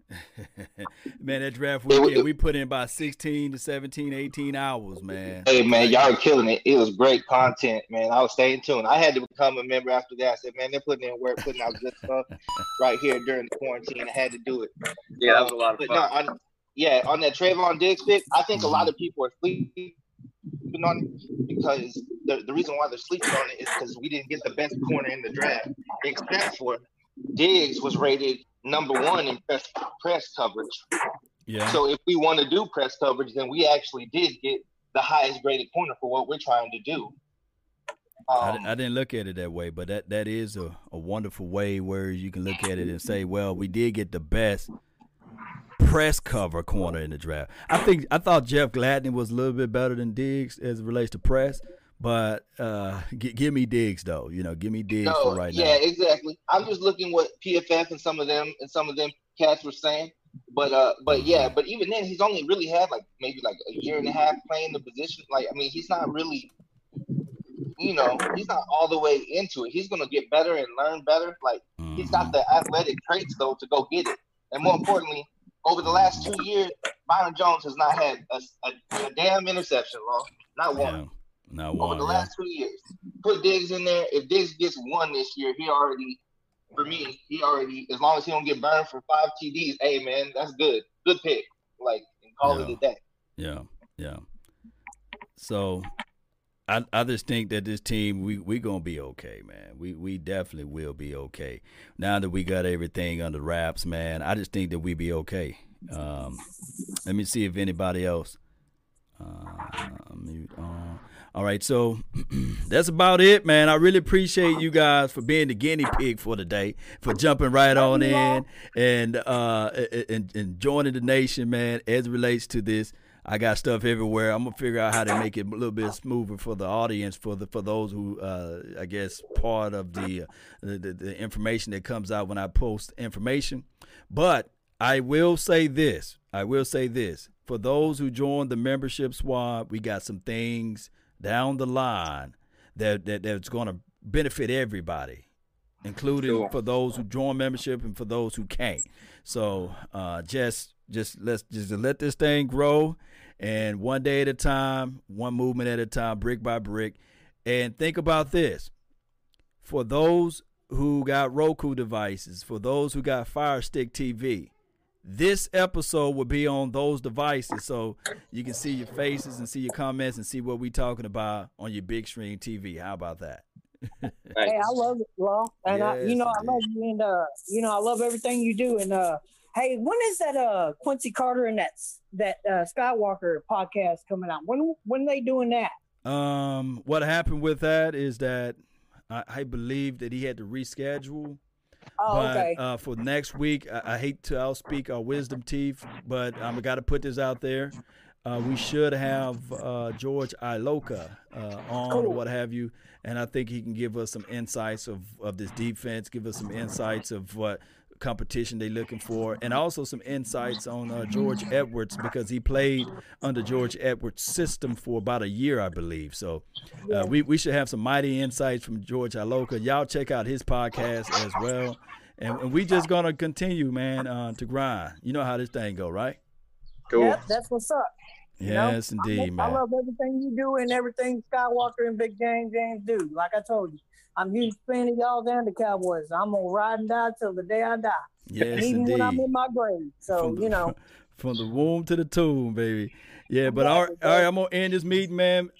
(laughs) that draft weekend, we put in about 16 to 17, 18 hours, man. Hey man, y'all are killing it. It was great content, man. I was staying tuned. I had to become a member after that. I said, man, they're putting in work, putting out good stuff right here during the quarantine. I had to do it. Yeah, that was a um, lot of But fun. no, on, yeah, on that Trevon Diggs pick, I think a lot of people are sleeping on it because the, the reason why they're sleeping on it is because we didn't get the best corner in the draft, except for Diggs was rated number one in press, press coverage. Yeah. So if we want to do press coverage, then we actually did get the highest graded corner for what we're trying to do. I, Um, di- I didn't look at it that way, but that, that is a, a wonderful way where you can look at it and say, well, we did get the best press cover corner in the draft. I think I thought Jeff Gladney was a little bit better than Diggs as it relates to press, but uh, g- give me Diggs though. You know, give me Diggs No, for right yeah, now. Yeah, exactly. I'm just looking what PFF and some of them and some of them cats were saying. But uh, but yeah, but even then, he's only really had like maybe like a year and a half playing the position. Like, I mean, he's not really, you know, he's not all the way into it. He's gonna get better and learn better. Like, he's got the athletic traits though to go get it. And more importantly, over the last two years, Byron Jones has not had a, a, a damn interception, law, not one. Not over one. the yeah. last two years. Put Diggs in there. If Diggs gets one this year, he already, for me, he already, as long as he don't get burned for five TDs, hey man, that's good. Good pick. Like, and call it a day. Yeah, yeah. So I I just think that this team we we gonna be okay, man. We we definitely will be okay. Now that we got everything under wraps, man, I just think that we be okay. Um, let me see if anybody else. Uh, mute on. All right, so (clears throat) that's about it, man. I really appreciate you guys for being the guinea pig for today, for jumping right on in and uh and, and joining the nation, man. As it relates to this, I got stuff everywhere. I'm gonna figure out how to make it a little bit smoother for the audience, for the for those who uh I guess part of the uh, the, the, the information that comes out when I post information. But I will say this. I will say this. For those who join the membership squad, we got some things down the line that, that that's going to benefit everybody, including Sure. for those who join membership and for those who can't. So uh, just just let's just let this thing grow, and one day at a time, one movement at a time, brick by brick. And think about this: for those who got Roku devices, for those who got Fire Stick TV, this episode will be on those devices so you can see your faces and see your comments and see what we talking about on your big screen TV. How about that? Hey, I love it, Law, and I, you know, I love you, and uh, you know, I love everything you do. And uh, hey, when is that uh Quincy Carter and that that uh, Skywalker podcast coming out? When when they doing that? Um, what happened with that is that I, I believe that he had to reschedule. Oh, but okay. uh, for next week, I, I hate to outspeak our wisdom teeth, but I'm got to put this out there. Uh, we should have uh, George Iloka uh, on or what have you, and I think he can give us some insights of, of this defense, give us some insights of what competition they're looking for, and also some insights on uh, George Edwards because he played under George Edwards' system for about a year, I believe. So uh, we we should have some mighty insights from George Iloka. Y'all check out his podcast as well, and, and we just gonna continue, man, uh, to grind. You know how this thing go, right? Cool. Yep, that's what's up. You know, Yes, indeed, I love, man. I love everything you do and everything Skywalker and Big Game James do. Like I told you, I'm a huge fan of y'all and the Cowboys. I'm gonna ride and die till the day I die. Yes, and even when I'm in my grave. So you know, (laughs) From the womb to the tomb, baby. Yeah, but all right, all right, I'm gonna end this meeting, man.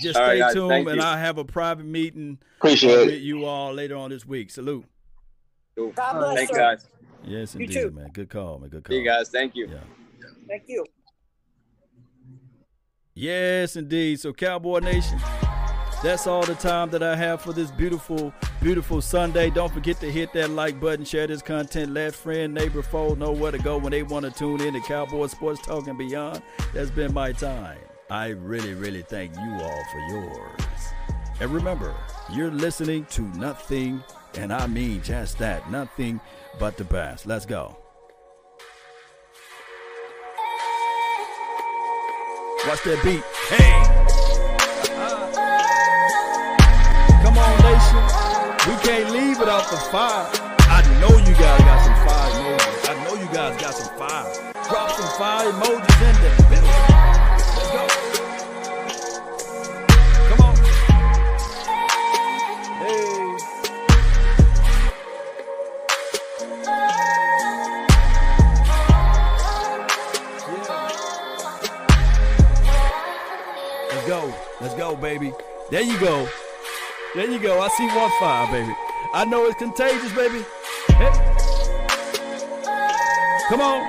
Just All right, stay guys, tuned, thank and you. I'll have a private meeting Appreciate with you all later on this week. Salute. Cool. God bless Thank you sir. guys. Yes, You indeed, too. man. Good call, man. Good call. See you guys. Thank you. thank you. Yes, indeed. So, Cowboy Nation, that's all the time that I have for this beautiful, beautiful Sunday. Don't forget to hit that like button, share this content, let friend, neighbor, foe know where to go when they want to tune in to Cowboy Sports Talk and beyond. That's been my time. I really, really thank you all for yours. And remember, you're listening to nothing, and I mean just that, nothing but the best. Let's go. Watch that beat. Hey! Can't leave without the fire. I know you guys got some fire emojis. I know you guys got some fire. Drop some fire emojis in. Let's go. Come on. Hey. Let's go. Let's go, baby. There you go. There you go. I see one fire, baby. I know it's contagious, baby. Hey. Come on.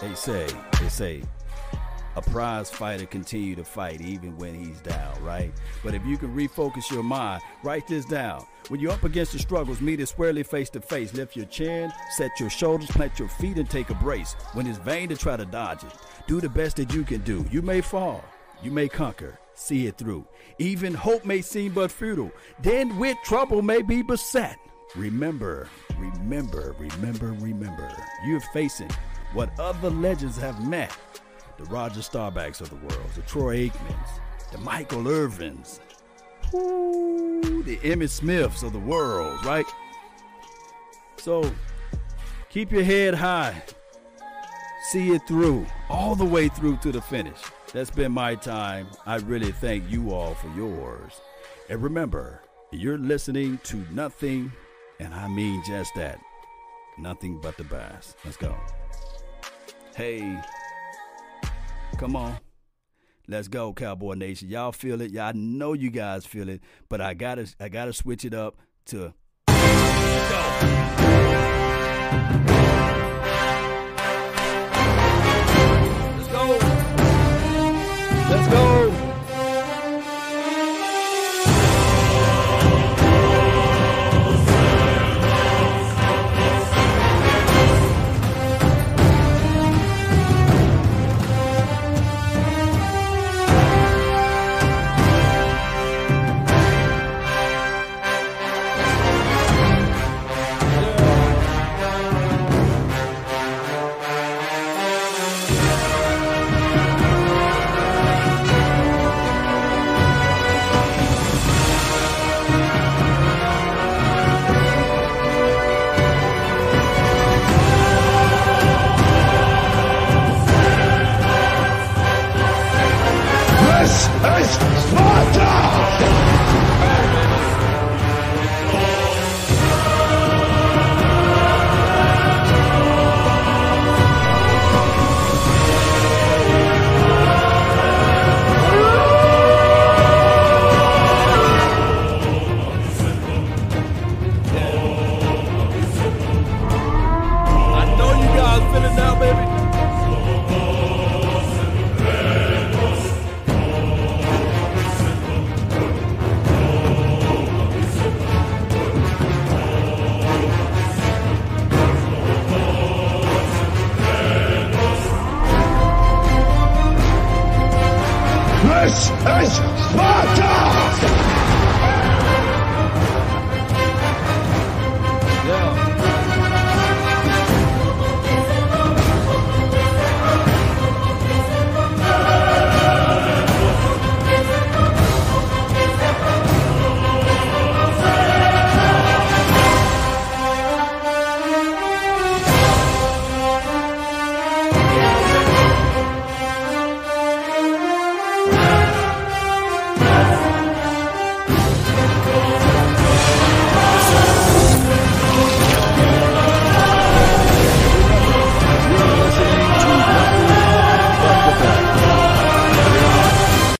They say, they say, a prize fighter continue to fight even when he's down, right? But if you can refocus your mind, write this down. When you're up against the struggles, meet it squarely face to face. Lift your chin, set your shoulders, plant your feet, and take a brace. When it's vain to try to dodge it, do the best that you can do. You may fall, you may conquer. See it through. Even hope may seem but futile. Then with trouble may be beset. Remember, remember, remember, remember. You're facing what other legends have met. The Roger Staubachs of the world, the Troy Aikmans, the Michael Irvins, the Emmitt Smiths of the world, right? So keep your head high. See it through, all the way through to the finish. That's been my time. I really thank you all for yours. And remember, you're listening to nothing, and I mean just that nothing but the bass. Let's go. Hey, come on. Let's go, Cowboy Nation. Y'all feel it. Y'all know you guys feel it. But I gotta I gotta switch it up to Let's go.